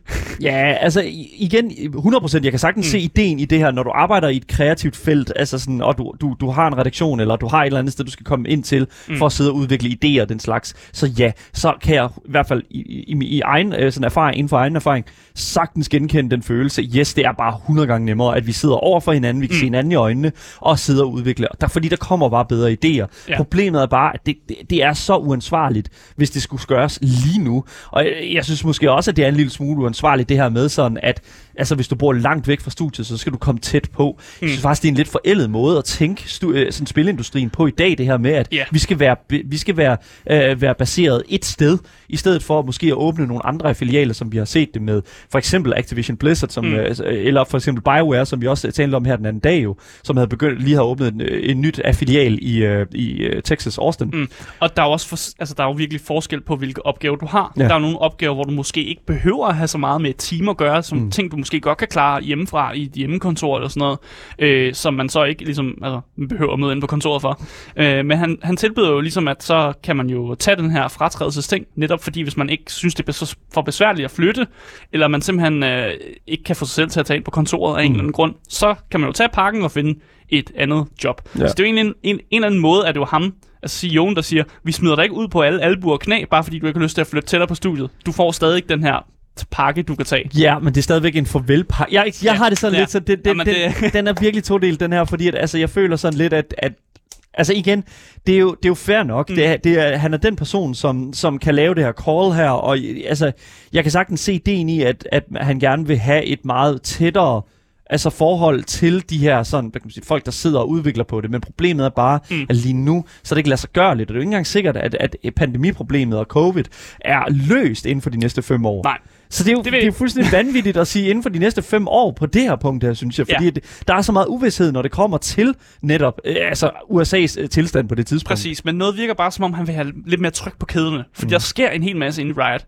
Ja, altså igen, 100%, jeg kan sagtens Mm. se ideen i det her, når du arbejder i et kreativt felt, altså sådan, og du, du, du har en redaktion, eller du har et eller andet sted, du skal komme ind til, Mm. for at sidde og udvikle idéer og den slags. Så ja, så kan jeg i hvert fald i, i, i egen øh, sådan erfaring, inden for egen erfaring, sagtens genkende den følelse. Yes, det er bare 100 gange nemmere, at vi sidder over for hinanden, vi kan Mm. se hinanden i øjnene, og sidder og udvikler. Der, fordi der kommer bare bedre idéer. Ja. Ja. Problemet er bare, at det, det, det er så uansvarligt, hvis det skulle gøres lige nu. Og jeg, jeg synes måske også, at det er en lille smule uansvarligt, det her med sådan, at altså, hvis du bor langt væk fra studiet, så skal du komme tæt på. Mm. Jeg synes faktisk, det er en lidt forældet måde at tænke stu- øh, sådan spillindustrien på i dag, det her med, at Ja. vi skal være, vi skal være, øh, være baseret et sted, i stedet for måske at åbne nogle andre filialer, som vi har set det med, for eksempel Activision Blizzard, som, Mm. øh, eller for eksempel BioWare, som vi også talte om her den anden dag jo, som havde begyndt, lige har åbnet en, øh, en nyt affilial i, øh, i Texas, Austin. Mm. Og der er jo også for, altså, der er jo virkelig forskel på, hvilke opgaver du har. Ja. Der er nogle opgaver, hvor du måske ikke behøver at have så meget med et team at gøre, som Mm. ting, du måske godt kan klare hjemmefra i et hjemmekontor eller sådan noget, øh, som man så ikke ligesom, altså, behøver at møde ind på kontoret for. Øh, men han, han tilbyder jo ligesom, at så kan man jo tage den her fratrædelsesting, netop fordi hvis man ikke synes, det er for besværligt at flytte, eller man simpelthen øh, ikke kan få sig selv til at tage ind på kontoret af en Mm. eller anden grund, så kan man jo tage pakken og finde et andet job. Ja. Så det er jo egentlig en, en, en eller anden måde, at det var ham, altså CEO'en, der siger, vi smider dig ikke ud på alle albuer og knæ, bare fordi du ikke har lyst til at flytte tættere på studiet. Du får stadig ikke den her pakke, du kan tage. Ja, men det er stadigvæk en farvelpakke. Jeg, jeg Ja, har det sådan ja. lidt, så det, det, Jamen, den, det- den er virkelig todelt, den her, fordi at, altså, jeg føler sådan lidt, at, at Altså igen, det er jo, det er jo fair nok. Mm. Det er, det er, han er den person, som, som kan lave det her call her, og altså, jeg kan sagtens se det i, at, at han gerne vil have et meget tættere altså forhold til de her sådan, hvad kan man sige, folk, der sidder og udvikler på det. Men problemet er bare, mm. At lige nu, så det ikke lade sig gøre lidt. Og det er jo ikke engang sikkert, at, at pandemiproblemet og covid er løst inden for de næste fem år. Nej. Så det er jo Det det, er fuldstændig vanvittigt at sige inden for de næste fem år på det her punkt her, synes jeg. Fordi Ja. ja. det, der er så meget uvidshed, når det kommer til netop øh, altså USA's øh, tilstand på det tidspunkt. Præcis, men noget virker bare som om, han vil have lidt mere tryk på kæderne. For mm. der sker en hel masse inde i Riot.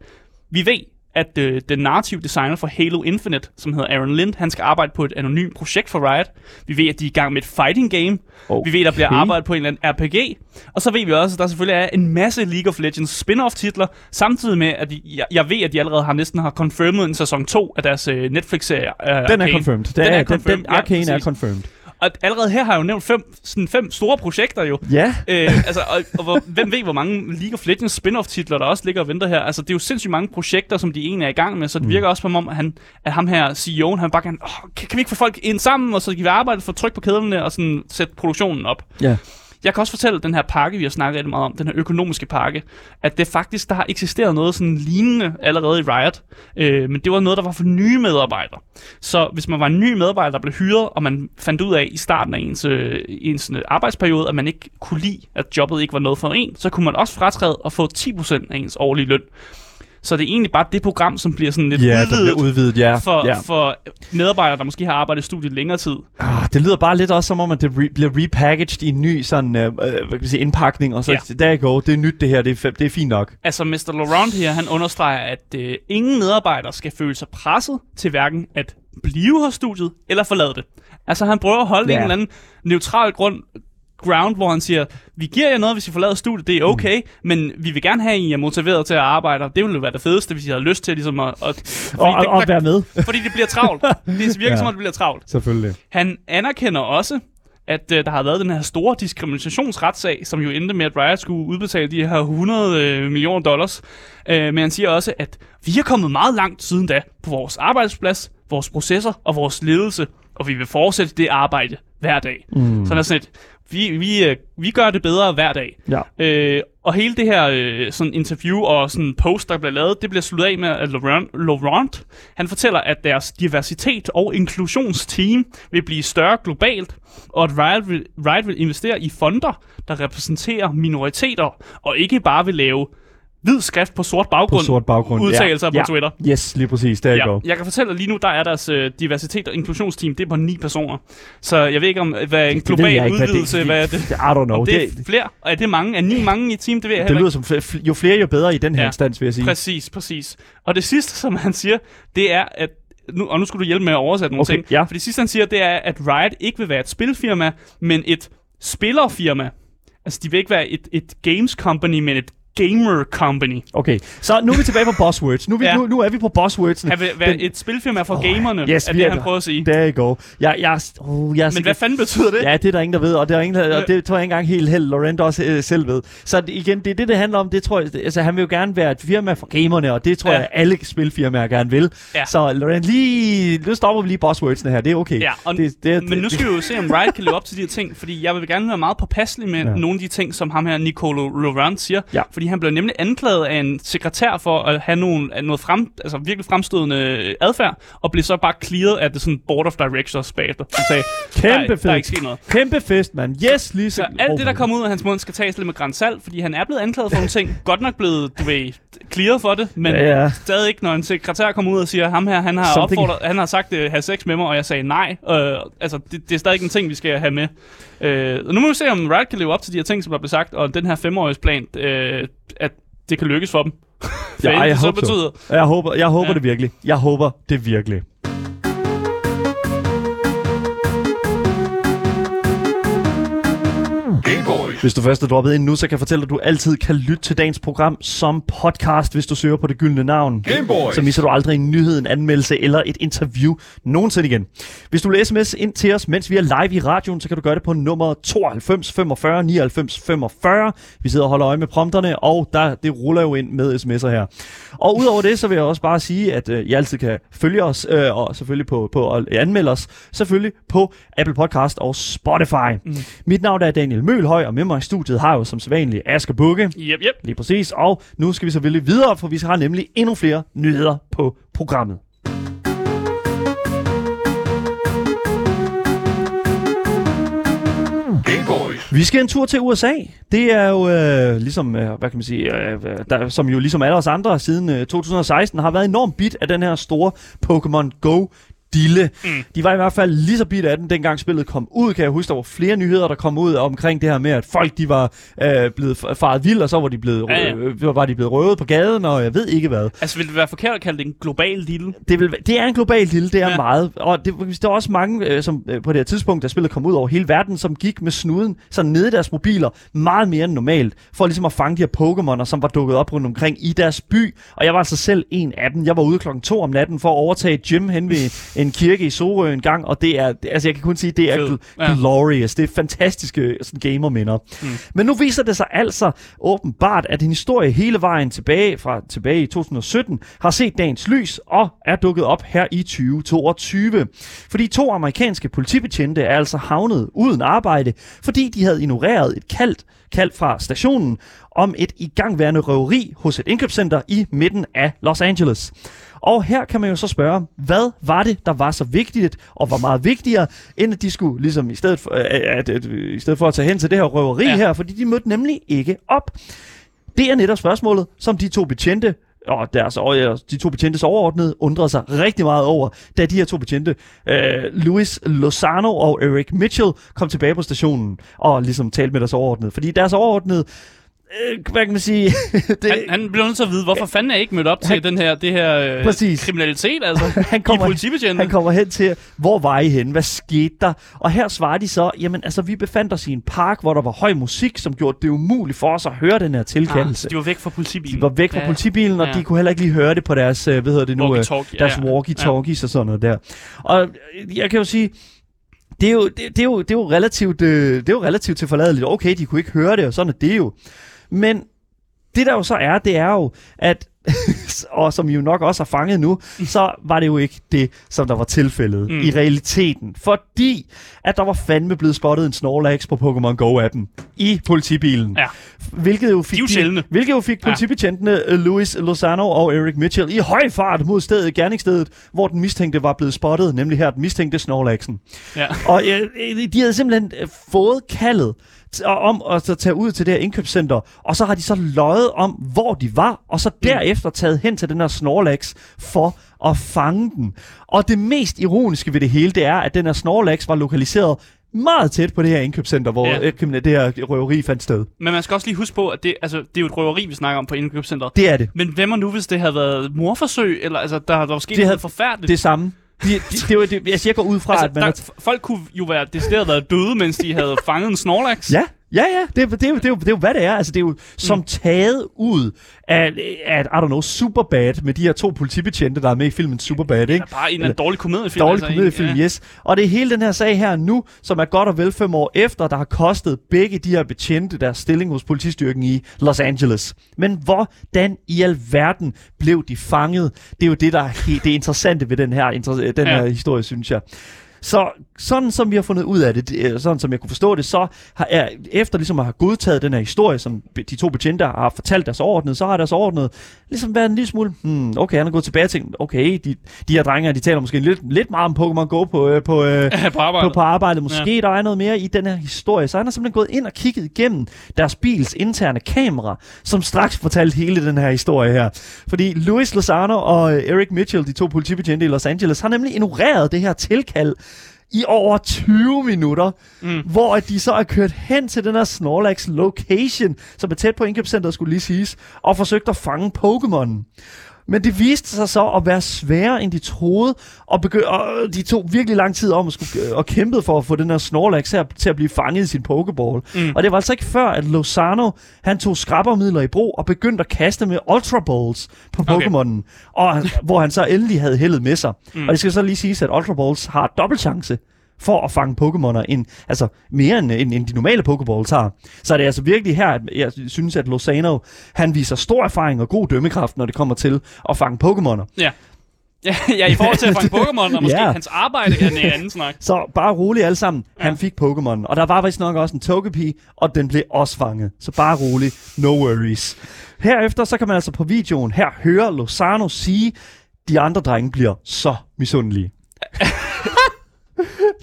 Vi ved, at øh, den narrative designer for Halo Infinite, som hedder Aaron Lind, han skal arbejde på et anonymt projekt for Riot. Vi ved, at de er i gang med et fighting game. Okay. Vi ved, der bliver arbejdet på en eller anden RPG. Og så ved vi også, at der selvfølgelig er en masse League of Legends spin-off titler, samtidig med, at jeg, jeg ved, at de allerede har næsten har confirmed en sæson 2 af deres øh, Netflix-serie. Øh, Den er Arcane. confirmed. Det Den er den, confirmed, Den, ja, Arcane er præcis. confirmed. Og allerede her har jeg jo nævnt fem, sådan fem store projekter jo. Ja. øh, altså, og, og hvor, hvem ved, hvor mange League of Legends spin-off titler, der også ligger og venter her. Altså, det er jo sindssygt mange projekter, som de egentlig er i gang med, så det virker også som om, at, han, at ham her, CEO'en, han bare kan, oh, kan, kan vi ikke få folk ind sammen, og så kan vi arbejde for tryk på kæderne og sådan sætte produktionen op. Ja. Jeg kan også fortælle den her pakke, vi har snakket rigtig meget om, den her økonomiske pakke, at det faktisk, der har eksisteret noget sådan lignende allerede i Riot, øh, men det var noget, der var for nye medarbejdere. Så hvis man var en ny medarbejder, der blev hyret, og man fandt ud af i starten af ens, øh, ens øh, arbejdsperiode, at man ikke kunne lide, at jobbet ikke var noget for en, så kunne man også fratræde og få 10% af ens årlige løn. Så det er egentlig bare det program, som bliver sådan lidt Ja, der udvidet bliver udvidet, ja. for, ja. for medarbejdere, der måske har arbejdet i studiet længere tid. Ah, det lyder bare lidt også som om, at det re- bliver repackaged i en ny sådan, øh, øh, hvad kan vi sige, indpakning, og så Ja. der go, det er nyt det her, det er, det er fint nok. Altså, Mr. Laurent her, han understreger, at øh, ingen medarbejdere skal føle sig presset til hverken at blive hos studiet eller forlade det. Altså, han prøver at holde Ja. en eller anden neutral grund, ground, hvor han siger, vi giver jer noget, hvis I forlader studiet, det er okay, mm. men vi vil gerne have, at I er motiveret til at arbejde, og det ville jo være det fedeste, hvis I havde lyst til ligesom at... at Og, og, og være med. fordi det bliver travlt. Det virker Ja. som om, det bliver travlt. Selvfølgelig. Han anerkender også, at øh, der har været den her store diskriminationsretssag, som jo endte med, at Riot skulle udbetale de her 100 øh, millioner dollars. Øh, men han siger også, at vi er kommet meget langt siden da på vores arbejdsplads, vores processer og vores ledelse, og vi vil fortsætte det arbejde hver dag. Mm. Så han er sådan et, vi, vi, øh, vi gør det bedre hver dag. Ja. Øh, og hele det her øh, sådan interview og sådan post, der bliver lavet, det bliver sluttet af med, at Laurent, Laurent han fortæller, at deres diversitet og inklusionsteam vil blive større globalt, og at Riot vil, Riot vil investere i fonder, der repræsenterer minoriteter, og ikke bare vil lave hvid skrift på sort baggrund, På sort baggrund. udtalelser ja. på Twitter. Yes, lige præcis, der Ja, go. jeg kan fortælle, at lige nu der er deres øh, diversitet og inklusionsteam, det er på ni personer. Så jeg ved ikke, om hvad en Det global jeg ikke, hvad det- udvidelse, hvad er det? I don't know. Om det er Det, flere, og er det mange? Er ni mange i team? Det ved jeg det lyder som, fl- jo flere, jo bedre i den her Ja. ja. instans, vil jeg sige. Præcis, præcis. Og det sidste, som han siger, det er, at nu, og nu skulle du hjælpe med at oversætte nogle Okay, ting. ja. For det sidste, han siger, det er, at Riot ikke vil være et spilfirma, men et spillerfirma. Altså, de vil ikke være et, et games company, men et gamer company. Okay, så nu er vi tilbage på buzzwords. Nu er vi, Ja. ja. nu, nu er vi på buzzwordsene. Han vil være Den- et spilfirma for gamerne, yes, er det, er han prøver at sige. Der you go. Jeg, jeg, oh, jeg Men sikker- hvad fanden betyder det? Ja, det er der ingen, der ved, og det, er ingen, der, og det tror jeg ikke engang helt helt Laurent også øh, selv ved. Så det, igen, det er det, det handler om. Det tror jeg, altså, han vil jo gerne være et firma for gamerne, og det tror Ja. ja. jeg, alle spilfirmaer gerne vil. Ja. Så Laurent, lige, nu stopper vi lige buzzwordsene her. Det er okay. Ja, og, det, det, men nu skal vi jo se, om Riot kan leve op til de her ting, fordi jeg vil gerne være meget påpasselig med ja. Ja. nogle af de ting, som ham her, Nicolo Laurent, siger. Ja. Fordi han blev nemlig anklaget af en sekretær for at have nogle, noget frem, altså virkelig fremstødende adfærd, og blev så bare clearet af det sådan board of directors bagefter, som sagde, Kæmpe fest. der er ikke sket noget. Kæmpe fest, mand. Yes, lige så... Alt det, der kommer ud af hans mund, skal tages lidt med grænsalt, fordi han er blevet anklaget for nogle ting. Godt nok blevet, du ved, clearet for det, men Ja, ja. stadig ikke, når en sekretær kommer ud og siger, ham her, han har Something- opfordret, han har sagt, uh, have sex med mig, og jeg sagde nej. Øh, altså, det, det, er stadig en ting, vi skal have med. Øh, og nu må vi se, om Riot kan leve op til de her ting, som der blev sagt, og den her femårige plan, øh, at det kan lykkes for dem. Ja, jeg så håber betyder. Jeg håber, jeg håber Ja. det virkelig. Jeg håber det virkelig. Hvis du først er droppet ind nu, så kan jeg fortælle dig, at du altid kan lytte til dagens program som podcast, hvis du søger på det gyldne navn. Gameboys. Så misser du aldrig en nyhed, en anmeldelse eller et interview nogensinde igen. Hvis du vil sms ind til os, mens vi er live i radioen, så kan du gøre det på nummer 92 45 99 45. Vi sidder og holder øje med prompterne, og der, det ruller jo ind med sms'er her. Og udover det, så vil jeg også bare sige, at øh, I altid kan følge os, øh, og selvfølgelig på, på at anmelde os, selvfølgelig på Apple Podcast og Spotify. Mm. Mit navn er Daniel Mølhøj, og med mig i studiet har jeg jo som sædvanligt Asger Bukke. Yep, yep. Lige præcis. Og nu skal vi selvfølgelig videre, for vi har nemlig endnu flere nyheder på programmet. Vi skal en tur til USA. Det er jo øh, ligesom, øh, hvad kan man sige, øh, øh, der, som jo ligesom alle os andre siden øh, 2016 har været enormt bit af den her store Pokémon Go dille. Mm. De var i hvert fald lige så bit af den, dengang spillet kom ud. Kan jeg huske, der var flere nyheder, der kom ud omkring det her med, at folk de var øh, blevet faret vild, og så var de blevet, Ja, ja. øh, var de blevet røvet på gaden, og jeg ved ikke hvad. Altså, vil det være forkert at kalde det en global lille? det, vil, det er en global lille, det er ja. Meget. Og det, der er også mange, øh, som øh, på det her tidspunkt, da spillet kom ud over hele verden, som gik med snuden sådan nede i deres mobiler meget mere end normalt, for ligesom at fange de her Pokémoner, som var dukket op rundt omkring i deres by. Og jeg var altså selv en af dem. Jeg var ude klokken to om natten for at overtage et gym hen ved en kirke i Sorø en gang, og det er, altså jeg kan kun sige, det er gl- Ja. glorious. Det er fantastiske sådan, gamerminder. Mm. Men nu viser det sig altså åbenbart, at en historie hele vejen tilbage fra tilbage i 2017 har set dagens lys og er dukket op her i 2022. Fordi to amerikanske politibetjente er altså havnet uden arbejde, fordi de havde ignoreret et kaldt kald fra stationen om et igangværende røveri hos et indkøbscenter i midten af Los Angeles. Og her kan man jo så spørge, hvad var det, der var så vigtigt, og var meget vigtigere, end at de skulle, ligesom i stedet for, at, at, at, i stedet for at tage hen til det her røveri ja. Her, fordi de mødte nemlig ikke op. Det er netop spørgsmålet, som de to betjente og deres, og de to betjentes overordnede undrede sig rigtig meget over, da de her to betjente, øh, Luis Lozano og Eric Mitchell, kom tilbage på stationen og ligesom talte med deres overordnede. Fordi deres overordnede, øh, hvad kan man sige, det, Han, han bliver nødt til at vide, hvorfor fanden er jeg ikke mødt op til Han- den her, det her øh, Præcis. kriminalitet, altså. han kommer, han kommer hen til, hvor var I henne? Hvad skete der? Og her svarer de så, jamen altså, vi befandt os i en park, hvor der var høj musik, som gjorde det umuligt for os at høre den her tilkendelse. Ah, de var væk fra politibilen. De var væk fra Ja. politibilen, og Ja. de kunne heller ikke lige høre det på deres, øh, hvad hedder det nu, øh, Walkie-talkie, deres ja, ja. walkie-talkies og sådan noget der. Og jeg kan jo sige, det er jo, det, det er jo, det er jo relativt, øh, det er jo relativt til forladeligt. Okay, de kunne ikke høre det, og sådan er det jo. Men det der jo så er, det er jo, at og som I jo nok også har fanget nu, så var det jo ikke det, som der var tilfældet mm. I realiteten. Fordi at der var fandme blevet spottet en Snorlax på Pokémon Go-appen i politibilen. Ja. Hvilket jo fik, De sjældne. hvilket jo fik Ja. politibetjentene ja. Louis Lozano og Eric Mitchell i høj fart mod stedet, gerningsstedet, hvor den mistænkte var blevet spottet, nemlig her den mistænkte Snorlaxen. Ja. Og øh, øh, de havde simpelthen øh, fået kaldet og om at så tage ud til det her indkøbscenter, og så har de så løjet om, hvor de var, og så derefter taget hen til den her Snorlax for at fange den. Og det mest ironiske ved det hele, det er, at den her Snorlax var lokaliseret meget tæt på det her indkøbscenter, hvor Ja. det her røveri fandt sted. Men man skal også lige huske på, at det, altså, det er jo et røveri, vi snakker om på indkøbscenteret. Det er det. Men hvem er nu, hvis det havde været morforsøg, eller altså, der, der var sket Det det havde- noget forfærdeligt? Det samme. De, de, det, det, jeg går ud fra, altså, at man... der, f- folk kunne jo være decideret været døde, mens de havde fanget en Snorlax. Ja, ja, ja. Det, det, det, det, det, er jo- det er jo, hvad det er. Altså, det er jo som Mm. taget ud af, af, I don't know, Superbad med de her to politibetjente, der er med i filmen Superbad, ikke? Ja, bare en eller dårlig komediefilm. Dårlig altså, komediefilm, ja. yes. Og det er hele den her sag her nu, som er godt og vel fem år efter, der har kostet begge de her betjente deres stilling hos politistyrken i Los Angeles. Men hvordan i alverden blev de fanget? Det er jo det, der er det interessante ved den her, den Ja. her historie, synes jeg. Så sådan som vi har fundet ud af det, det- øh, sådan som jeg kunne forstå det, så har er, efter ligesom at have godtaget den her historie, som de to betjente har fortalt deres overordnede, så har deres overordnede ligesom været en lille smule, hmm, okay, han er gået tilbage og tænkt, okay, de, de her drenge de taler måske lidt, lidt meget om Pokémon Go på, øh, på, øh, på arbejde. på, på arbejdet. Måske ja. der er noget mere i den her historie. Så han har simpelthen gået ind og kigget igennem deres bils interne kamera, som straks fortalte hele den her historie her. Fordi Luis Lozano og øh, Eric Mitchell, de to politibetjente i Los Angeles, har nemlig ignoreret det her tilkald i over 20 minutter, mm. hvor at de så er kørt hen til den her Snorlax location, som er tæt på indkøbscenteret, skulle lige siges, og forsøgt at fange Pokémon. Men det viste sig så at være sværere, end de troede, og, begy- og de tog virkelig lang tid om at, skulle, og kæmpede for at få den her Snorlax her til at blive fanget i sin Pokéball. Mm. Og det var altså ikke før, at Lozano, han tog skrabbermidler i brug og begyndte at kaste med Ultra Balls på Okay. Pokémonen, og han- hvor han så endelig havde heldet med sig. Mm. Og det skal så lige siges, at Ultra Balls har dobbelt chance for at fange Pokémoner, end, altså mere end, end, end de normale Pokéballs har. Så er det altså virkelig her, at jeg synes, at Lozano, han viser stor erfaring og god dømmekraft, når det kommer til at fange Pokémoner. Ja. Ja, ja, i forhold til at fange Pokémon, og måske Ja. hans arbejde er en anden snak. Så bare rolig alle sammen. Ja. Han fik Pokémon, og der var vist nok også en Togepi, og den blev også fanget. Så bare rolig. No worries. Herefter så kan man altså på videoen her høre Lozano sige, de andre drenge bliver så misundelige.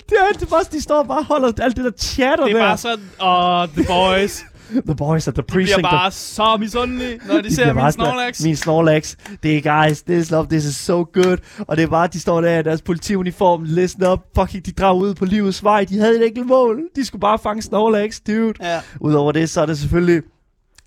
det er det bare, de står og bare holder alt det der chatter Det er der. bare sådan, åh, the boys, The boys at the de bliver precinct. bare så misundelige, når de, de ser bliver min Snorlax. Min Snorlax. Det er guys, this love, this is so good. Og det er bare, de står der i deres politiuniform, listen up, fucking, de drager ud på livets vej. De havde et enkelt mål. De skulle bare fange Snorlax, dude. Ja. Udover det, så er det selvfølgelig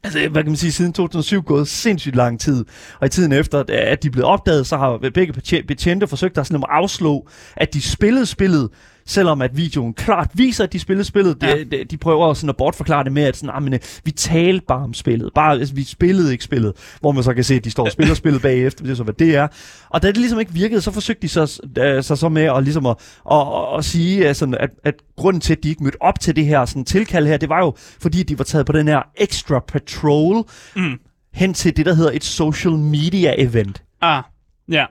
Altså, hvad kan man sige, siden 2007 gået sindssygt lang tid. Og i tiden efter, at de blev opdaget, så har begge betje- betjente forsøgt at, sådan at afslå, at de spillede spillet, selvom at videoen klart viser, at de spillede spillet. Ja. De, de, de prøver sådan at bortforklare det med, at sådan, ah, men, øh, vi talte bare om spillet. Bare, altså, vi spillede ikke spillet. Hvor man så kan se, at de står og spiller spillet bagefter. Det er så, hvad det er. Og da det ligesom ikke virkede, så forsøgte de så, øh, så, så med at, ligesom at, at, at, at sige, at, sådan, at, at grunden til, at de ikke mødte op til det her sådan, tilkald her, det var jo, fordi de var taget på den her extra patrol Mm. hen til det, der hedder et social media event. Ah, ja.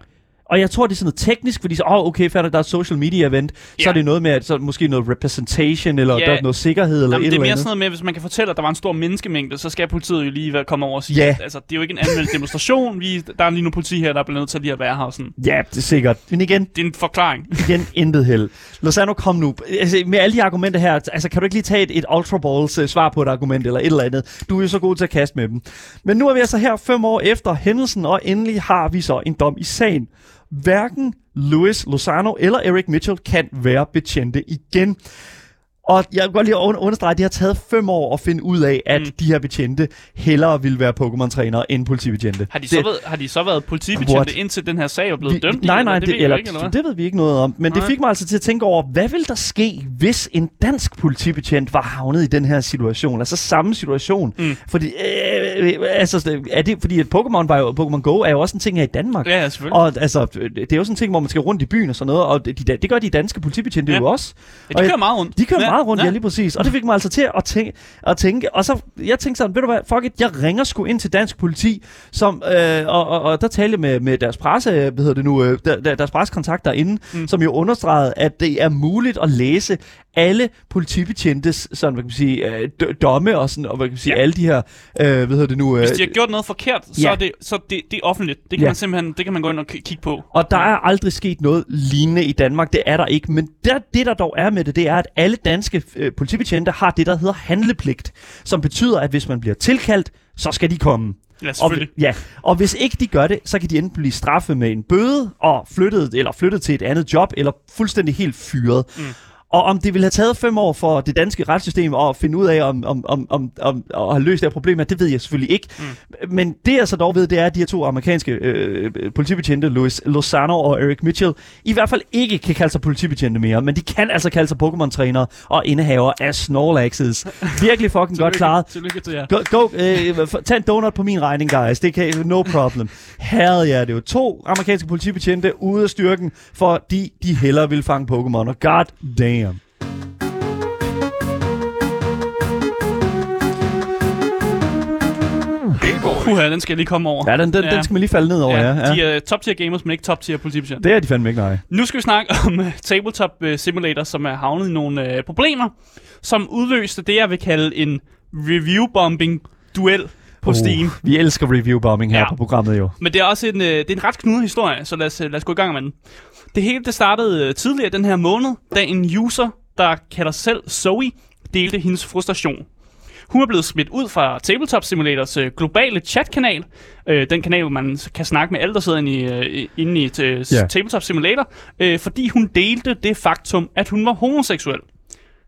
Og jeg tror, det er sådan noget teknisk, fordi så, åh, oh, okay, færdig, der er social media event. Så Ja. er det noget med, at så måske noget representation, eller Ja. der er noget sikkerhed, eller Jamen, et det er eller mere andet. sådan noget med, hvis man kan fortælle, at der var en stor menneskemængde, så skal politiet jo lige være- komme over og sige, Ja. at altså, det er jo ikke en anmeldt demonstration. Vi, der er lige nu politi her, der bliver nødt til lige at være her. og Sådan. Ja, det er sikkert. Men igen, Det er en forklaring. igen, intet held. Lozano, kom nu. Altså, med alle de argumenter her, altså, kan du ikke lige tage et, et Ultra Balls uh, svar på et argument, eller et eller andet? Du er jo så god til at kaste med dem. Men nu er vi altså her fem år efter hændelsen, og endelig har vi så en dom i sagen. Hverken Luis Lozano eller Eric Mitchell kan være betjente igen. Og jeg vil godt lige under- understrege, at det har taget fem år at finde ud af, at Mm. de her betjente hellere vil være Pokémon-trænere end politibetjente. Har de, så Det- været, har de så været politibetjente, What? indtil den her sag er blevet vi, dømt? Nej, nej, det, det, eller, ikke, eller hvad? det ved vi ikke noget om. Men Nej. det fik mig altså til at tænke over, hvad ville der ske, hvis en dansk politibetjent var havnet i den her situation? Altså samme situation. Mm. Fordi, øh, altså, er det, fordi at Pokémon, var jo, Pokémon Go er jo også en ting her i Danmark. Ja, ja, selvfølgelig. Og altså, det er jo sådan en ting, hvor man skal rundt i byen og sådan noget, og de, det gør de danske politibetjente Ja. jo også. Ja, de kører meget rundt. De kører ja, meget rundt, ja. ja. lige præcis. Og det fik mig altså til at tænke, at tænke. Og så, jeg tænkte sådan, ved du hvad, fuck it, jeg ringer sgu ind til dansk politi, som, øh, og, og, og, der talte jeg med, med deres presse, hvad hedder det nu, øh, der, der, deres pressekontakt derinde, mm. som jo understregede, at det er muligt at læse alle politibetjentes, sådan, hvad kan man sige, øh, domme og sådan, og hvad kan man sige, Ja. alle de her, øh, hvad hedder det nu, øh, Hvis de har gjort noget forkert, så, Ja. er det, så det, det er offentligt. Det kan Ja. man simpelthen det kan man gå ind og kigge på. Og der er aldrig sket noget lignende i Danmark. Det er der ikke. Men der, det, der dog er med det, det er, at alle danske øh, politibetjente har det, der hedder handlepligt. Som betyder, at hvis man bliver tilkaldt, så skal de komme. Ja, Og, ja, og hvis ikke de gør det, så kan de enten blive straffet med en bøde og flyttet, eller flyttet til et andet job, eller fuldstændig helt fyret. Mm. Og om det ville have taget fem år for det danske retssystem at finde ud af, om, om, om, om, om at have løst det her problem, det ved jeg selvfølgelig ikke. Mm. Men det jeg så dog ved, det er, at de her to amerikanske øh, politibetjente, Louis Lozano og Eric Mitchell, i hvert fald ikke kan kalde sig politibetjente mere, men de kan altså kalde sig Pokémon-trænere og indehaver af Snorlaxes. Virkelig fucking godt klaret. Tillykke til jer. Go, go øh, tag en donut på min regning, guys. Det kan no problem. Herre ja, det jo to amerikanske politibetjente ude af styrken, fordi de hellere vil fange Pokémon. Og god damn. Puha, den skal jeg lige komme over. Ja, den, den, ja. den skal man lige falde ned over, ja. ja. De er top tier gamers, men ikke top tier politibetjent. Det er de fandme ikke, nej. Nu skal vi snakke om uh, Tabletop uh, Simulator, som er havnet i nogle uh, problemer, som udløste det, jeg vil kalde en review-bombing-duel på uh, Steam. Vi elsker review-bombing her ja. på programmet jo. Men det er også en, uh, det er en ret knudet historie, så lad os, lad os gå i gang med den. Det hele det startede uh, tidligere den her måned, da en user, der kalder sig selv Zoe, delte hendes frustration. Hun er blevet smidt ud fra Tabletop Simulators øh, globale chatkanal. Øh, den kanal, hvor man kan snakke med alle, der sidder inde i, øh, inde i øh, yeah. Tabletop Simulator. Øh, fordi hun delte det faktum, at hun var homoseksuel.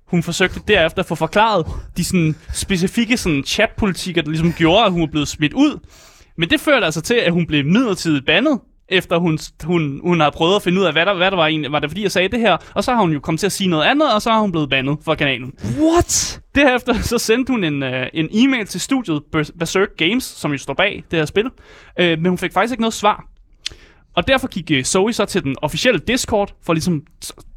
Hun forsøgte derefter at få forklaret de sådan, specifikke sådan, chatpolitikker, der ligesom gjorde, at hun var blevet smidt ud. Men det førte altså til, at hun blev midlertidigt bandet efter hun, hun, hun har prøvet at finde ud af, hvad der, hvad der var egentlig. Var det fordi, jeg sagde det her? Og så har hun jo kommet til at sige noget andet, og så har hun blevet bandet fra kanalen. What? Derefter så sendte hun en, uh, en e-mail til studiet Berserk Games, som jo står bag det her spil. Uh, men hun fik faktisk ikke noget svar. Og derfor gik uh, Zoe så til den officielle Discord, for ligesom,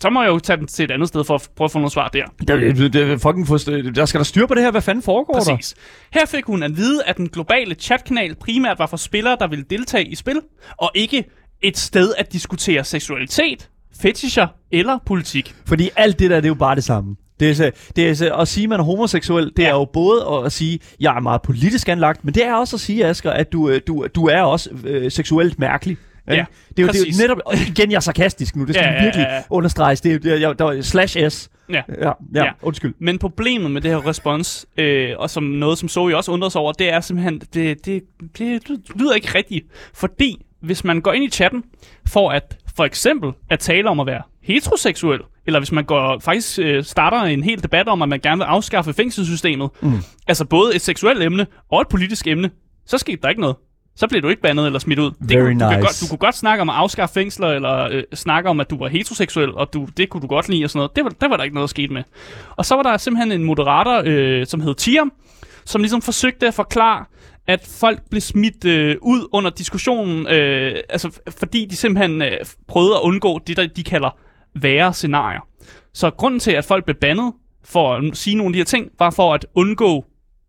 så, må jeg jo tage den til et andet sted for at prøve at få noget svar der. Det, det, fucking for, der skal der styr på det her, hvad fanden foregår Præcis. der? Her fik hun at vide, at den globale chatkanal primært var for spillere, der ville deltage i spil, og ikke et sted at diskutere seksualitet, fetischer eller politik. Fordi alt det der, det er jo bare det samme. Det er, så, det er så, at sige, at man er homoseksuel, det ja. er jo både at sige, at jeg er meget politisk anlagt, men det er også at sige, Asger, at du, øh, du, du er også øh, seksuelt mærkelig. Ja, det er, jo, det er jo netop, igen, jeg er sarkastisk nu, det skal ja, ja, ja, virkelig ja, understreges. Det er, det er, der er slash S. Ja. ja. Ja, ja, undskyld. Men problemet med det her respons, øh, og som noget, som Zoe også undrer sig over, det er simpelthen, det, det, det, det lyder ikke rigtigt. Fordi hvis man går ind i chatten for at for eksempel at tale om at være heteroseksuel, eller hvis man går faktisk øh, starter en hel debat om, at man gerne vil afskaffe fængselssystemet, mm. altså både et seksuelt emne og et politisk emne, så skete der ikke noget så bliver du ikke bandet eller smidt ud. Det Very kunne, nice. du, kan godt, du kunne godt snakke om at afskaffe fængsler, eller øh, snakke om, at du var heteroseksuel, og du, det kunne du godt lide og sådan noget. Det var, der var der ikke noget, der skete med. Og så var der simpelthen en moderator, øh, som hed Tiam, som ligesom forsøgte at forklare, at folk blev smidt øh, ud under diskussionen, øh, altså fordi de simpelthen øh, prøvede at undgå det, der de kalder værre scenarier. Så grunden til, at folk blev bandet for at sige nogle af de her ting, var for at undgå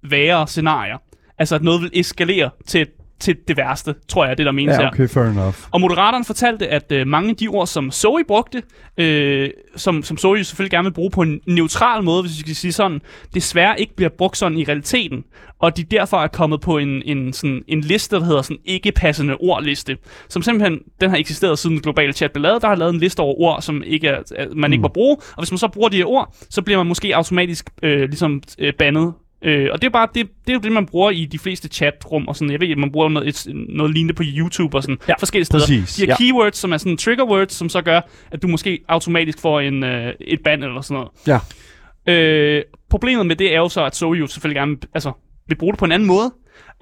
værre scenarier. Altså at noget vil eskalere til et til det værste, tror jeg, det der menes ja, okay, fair enough. Og moderatoren fortalte, at øh, mange af de ord, som Zoe brugte, øh, som, som Zoe selvfølgelig gerne vil bruge på en neutral måde, hvis vi skal sige sådan, desværre ikke bliver brugt sådan i realiteten. Og de derfor er kommet på en, en, sådan, en liste, der hedder sådan ikke passende ordliste, som simpelthen, den har eksisteret siden den globale chat blev lavet. Der har lavet en liste over ord, som ikke er, man ikke mm. må bruge. Og hvis man så bruger de her ord, så bliver man måske automatisk øh, ligesom øh, bandet Øh, og det er bare det, det er jo det, man bruger i de fleste chatrum og sådan. Jeg ved, man bruger noget, et, noget lignende på YouTube og sådan ja, forskellige steder. Præcis, de her ja. keywords, som er sådan trigger words, som så gør, at du måske automatisk får en, øh, et band eller sådan noget. Ja. Øh, problemet med det er jo så, at Zoe jo selvfølgelig gerne altså, vil bruge det på en anden måde.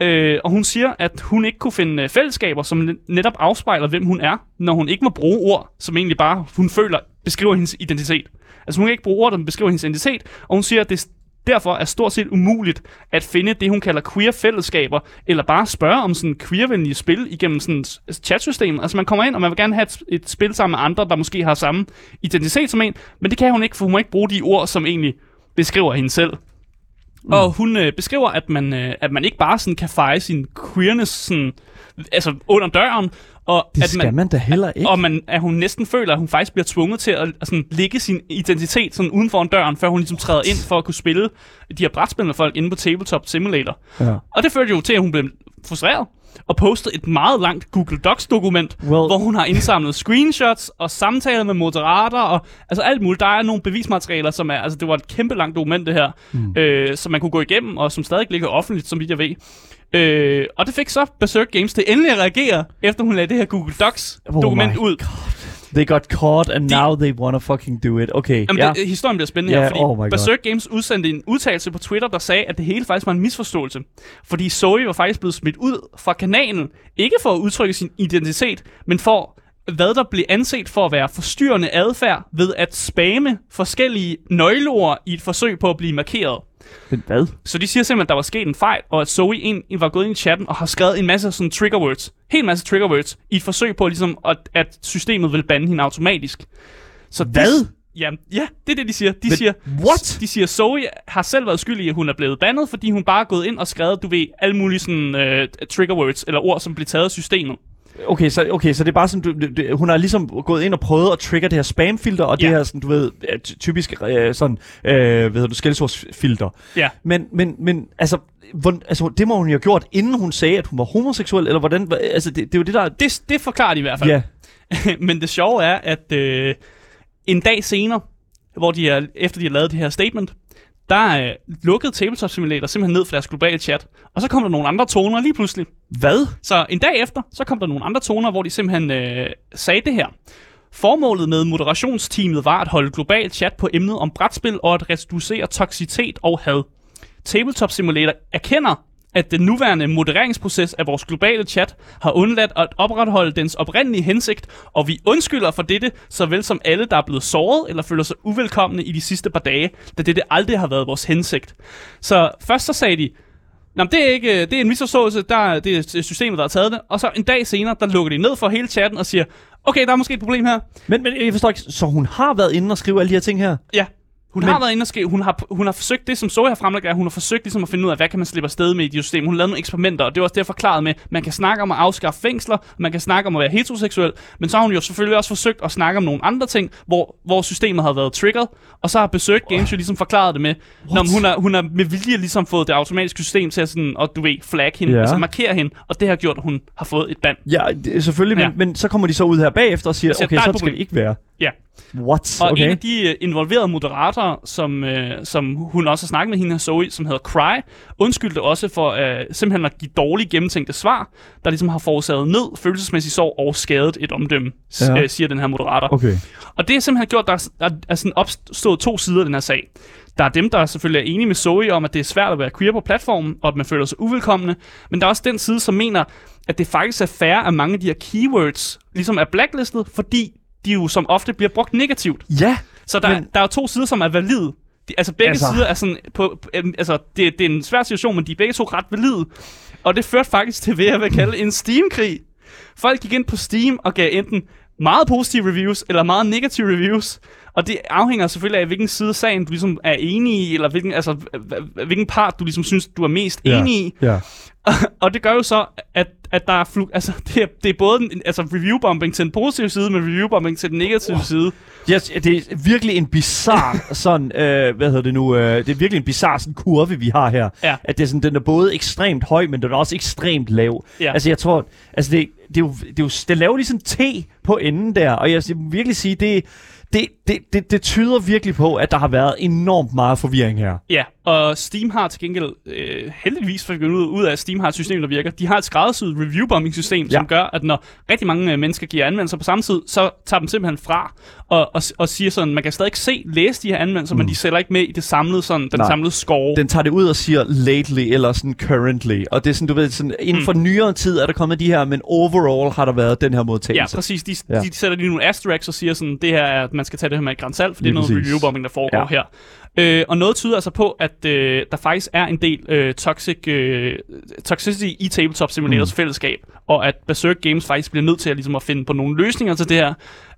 Øh, og hun siger, at hun ikke kunne finde øh, fællesskaber, som netop afspejler, hvem hun er, når hun ikke må bruge ord, som egentlig bare, hun føler, beskriver hendes identitet. Altså hun kan ikke bruge ord, der beskriver hendes identitet, og hun siger, at det, derfor er stort set umuligt at finde det, hun kalder queer-fællesskaber, eller bare spørge om sådan queer-venlige spil igennem sådan et chatsystem. Altså man kommer ind, og man vil gerne have et, et spil sammen med andre, der måske har samme identitet som en, men det kan hun ikke, for hun må ikke bruge de ord, som egentlig beskriver hende selv. Mm. Og hun øh, beskriver, at man, øh, at man ikke bare sådan kan feje sin queerness sådan, altså under døren, og det at skal man, man da heller ikke. Og man, at hun næsten føler, at hun faktisk bliver tvunget til at, at sådan, lægge sin identitet sådan uden for en døren, før hun ligesom træder ind for at kunne spille de her brætspillende folk inde på Tabletop Simulator. Ja. Og det førte jo til, at hun blev frustreret og postet et meget langt Google Docs-dokument, well. hvor hun har indsamlet screenshots og samtaler med moderater og altså alt muligt. Der er nogle bevismaterialer, som er, altså det var et kæmpe langt dokument det her, mm. øh, som man kunne gå igennem, og som stadig ligger offentligt, som vidt jeg ved. Øh, og det fik så Berserk Games til endelig at reagere, efter hun lagde det her Google Docs-dokument oh ud. God. They got caught, and de, now they wanna fucking do it. Okay, Jamen, ja. det, historien bliver spændende yeah, her, fordi oh Berserk Games udsendte en udtalelse på Twitter, der sagde, at det hele faktisk var en misforståelse. Fordi Zoe var faktisk blevet smidt ud fra kanalen, ikke for at udtrykke sin identitet, men for hvad der blev anset for at være forstyrrende adfærd ved at spamme forskellige nøgleord i et forsøg på at blive markeret. Men hvad? Så de siger simpelthen, at der var sket en fejl, og at Zoe en, var gået ind i chatten og har skrevet en masse sådan trigger words. Helt masse trigger words. I et forsøg på, ligesom, at, at systemet vil bande hende automatisk. Så hvad? Ja, ja, det er det, de siger. De Men siger, what? De siger, Zoe har selv været skyldig at hun er blevet bandet, fordi hun bare er gået ind og skrevet, du ved, alle mulige sådan, uh, trigger words, eller ord, som bliver taget af systemet. Okay, så, okay, så det er bare sådan, du, du, hun har ligesom gået ind og prøvet at trigge det her spamfilter, og Ja. det her, sådan, du ved, ty- typisk øh, sådan, øh, hedder du, skældsordsfilter. Ja. Men, men, men altså, hvor, altså, det må hun jo have gjort, inden hun sagde, at hun var homoseksuel, eller hvordan, altså, det, det er jo det, der... Det, det forklarer de i hvert fald. Ja, Men det sjove er, at øh, en dag senere, hvor de er, efter de har lavet det her statement, der er lukket Tabletop Simulator simpelthen ned for deres globale chat. Og så kom der nogle andre toner lige pludselig. hvad? Så en dag efter, så kom der nogle andre toner, hvor de simpelthen øh, sagde det her. Formålet med moderationsteamet var at holde global chat på emnet om brætspil og at reducere toksitet og had. Tabletop Simulator erkender, at den nuværende modereringsproces af vores globale chat har undladt at opretholde dens oprindelige hensigt, og vi undskylder for dette, såvel som alle, der er blevet såret eller føler sig uvelkomne i de sidste par dage, da dette aldrig har været vores hensigt. Så først så sagde de, Nå, det er ikke, det er en misforståelse, der, er- det er systemet, der har taget det. Og så en dag senere, der lukker de ned for hele chatten og siger, okay, der er måske et problem her. Men, men jeg forstår ikke, så hun har været inde og skrive alle de her ting her? Ja, hun Men- har været inde og skrive, hun har, hun har forsøgt det, som Zoe har fremlagt, er, hun har forsøgt ligesom at finde ud af, hvad kan man slippe afsted med i de systemer. Hun lavet nogle eksperimenter, og det var også det, jeg forklarede med, man kan snakke om at afskaffe fængsler, man kan snakke om at være heteroseksuel, men så har hun jo selvfølgelig også forsøgt at snakke om nogle andre ting, hvor, hvor systemet har været triggered, og så har besøgt Games jo ligesom forklaret det med, når hun har, hun har med vilje ligesom fået det automatiske system til at sådan, og du ved, flag hende, Ja. altså markere hende, og det har gjort, at hun har fået et band. Ja, det, selvfølgelig, Ja. men, men så kommer de så ud her bagefter og siger, siger, okay, der er et så skal det ikke være. Ja. What? Og okay. en Okay. af de øh, involverede moderatorer, som, øh, som hun også har snakket med hende her Zoe, som hedder Cry, undskyldte også for øh, simpelthen at give dårlige gennemtænkte svar, der ligesom har forårsaget ned, følelsesmæssig sorg og skadet et omdømme, Ja. øh, siger den her moderator. Okay. Og det har simpelthen gjort, at der er, der er sådan opstået to sider af den her sag. Der er dem, der selvfølgelig er enige med Zoe om, at det er svært at være queer på platformen, og at man føler sig uvelkomne. Men der er også den side, som mener, at det faktisk er fair, at mange af de her keywords ligesom er blacklistet, fordi de jo som ofte bliver brugt negativt. Ja, Så der, Men- der er to sider, som er valide. De, altså begge Altså- sider er sådan... På, på, øhm, altså, det, det er en svær situation, men de er begge to ret valide. Og det førte faktisk til, hvad jeg vil kalde en Steam-krig. Folk gik ind på Steam og gav enten meget positive reviews, eller meget negative reviews. Og det afhænger selvfølgelig af, hvilken side af sagen du ligesom er enig i, eller hvilken, altså, hv- hv- hvilken part du ligesom synes, du er mest Ja. enig i. ja. Og det gør jo så, at, at der er, flu- altså, det, er, det er både en, altså review-bombing til den positive side, men review-bombing til den negative side. Yes, det er virkelig en bizarre sådan, øh, hvad hedder det nu, øh, det er virkelig en bizarre sådan kurve, vi har her. Ja. At det er sådan, den er både ekstremt høj, men den er også ekstremt lav. Ja. Altså jeg tror, altså det, det, er jo, det, er jo, det laver ligesom T på enden der, og jeg vil virkelig sige, det, det, det, det, det tyder virkelig på, at der har været enormt meget forvirring her. Ja, og Steam har til gengæld, øh, heldigvis for at ud, ud af, at Steam har et system, der virker. De har et skræddersyet review-bombing-system, Ja. som gør, at når rigtig mange øh, mennesker giver anmeldelser på samme tid, så tager dem simpelthen fra og, og, og siger sådan, man kan stadig ikke se, læse de her anmeldelser, mm. men de sælger ikke med i det samlede, sådan, den Nej. samlede score. Den tager det ud og siger lately, eller sådan currently. Og det er sådan, du ved, sådan, inden for nyere tid er der kommet de her, men overall har der været den her Ja, modtagelse. præcis. De, Ja. ja. de sætter lige nogle asterisks og siger sådan, det her er, at man skal tage det her med et gran salt, for det er noget review-bombing, der foregår Ja. ja. her. Øh, og noget tyder altså på, at øh, der faktisk er en del øh, toxic, øh, toxicity i Tabletop Simulators mm. fællesskab, og at Berserk Games faktisk bliver nødt til at, ligesom, at finde på nogle løsninger til det her,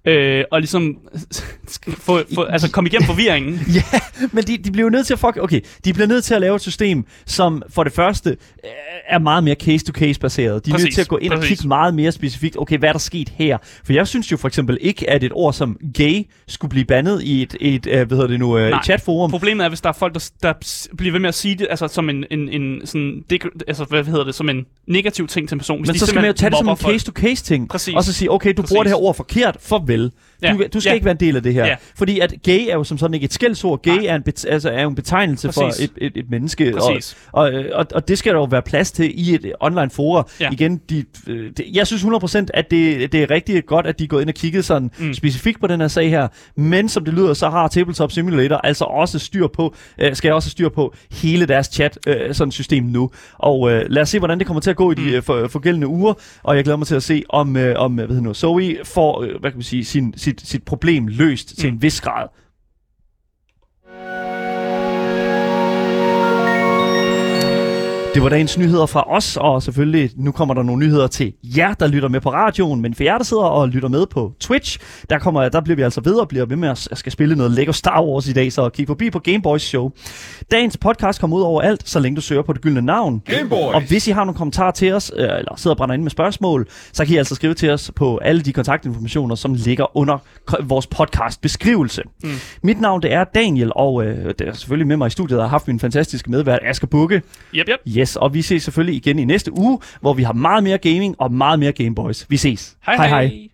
øh, og ligesom få, få, altså komme igennem forvirringen. Ja, men de, de bliver jo nødt til at fuck, okay, de bliver nødt til at lave et system, som for det første øh, er meget mere case-to-case baseret. De er nødt Præcis, til at gå ind og præcis. kigge meget mere specifikt, okay, hvad er der sket her? For jeg synes jo for eksempel ikke, at et ord som gay skulle blive bandet i et, et øh, hvad hedder det nu, øh, Nej. et chatforum. Problemet er, hvis der er folk, der, der bliver ved med at sige det, altså som en, en, en sådan, det, altså hvad hedder det, som en negativ ting til en person. Hvis Men så skal man jo tage det som en case-to-case ting, og så sige, okay, du Præcis. bruger det her ord forkert, farvel spil Ja. Du, du skal Ja. ikke være en del af det her. Ja. Fordi at gay er jo som sådan ikke et skældsord. Gay Nej. er, en bet, altså, er jo en betegnelse for Præcis. et, et, et menneske. Præcis. Og, og, og, og det skal der jo være plads til i et online forum. Ja. Igen, de, øh, det, jeg synes 100% at det, det er rigtig godt, at de er gået ind og kigget sådan mm. Specifikt på den her sag her. Men som det lyder, så har Tabletop Simulator altså også styr på, øh, skal også styr på hele deres chat øh, sådan system nu. Og øh, lad os se, hvordan det kommer til at gå i de Mm. øh, for, forgældende uger. Og jeg glæder mig til at se, om, øh, om hvad hedder nu, Zoe får øh, hvad kan man sige, sin, sit, sit problem løst mm. til Mm. en vis grad. Det var dagens nyheder fra os, og selvfølgelig nu kommer der nogle nyheder til jer, der lytter med på radioen, men for jer, der sidder og lytter med på Twitch, der, kommer, der bliver vi altså ved og bliver ved med at skal spille noget Lego Star Wars i dag, så kig forbi på Gameboys show. Dagens podcast kommer ud over alt, så længe du søger på det gyldne navn. Gameboys. Og hvis I har nogle kommentarer til os, øh, eller sidder og brænder ind med spørgsmål, så kan I altså skrive til os på alle de kontaktinformationer, som ligger under vores podcast beskrivelse. Mm. Mit navn det er Daniel, og øh, det er selvfølgelig med mig i studiet, og har haft min fantastiske medvært Asger Bukke. Yep, yep. Yes, og vi ses selvfølgelig igen i næste uge, hvor vi har meget mere gaming og meget mere Gameboys. Vi ses. Hej hej. hej.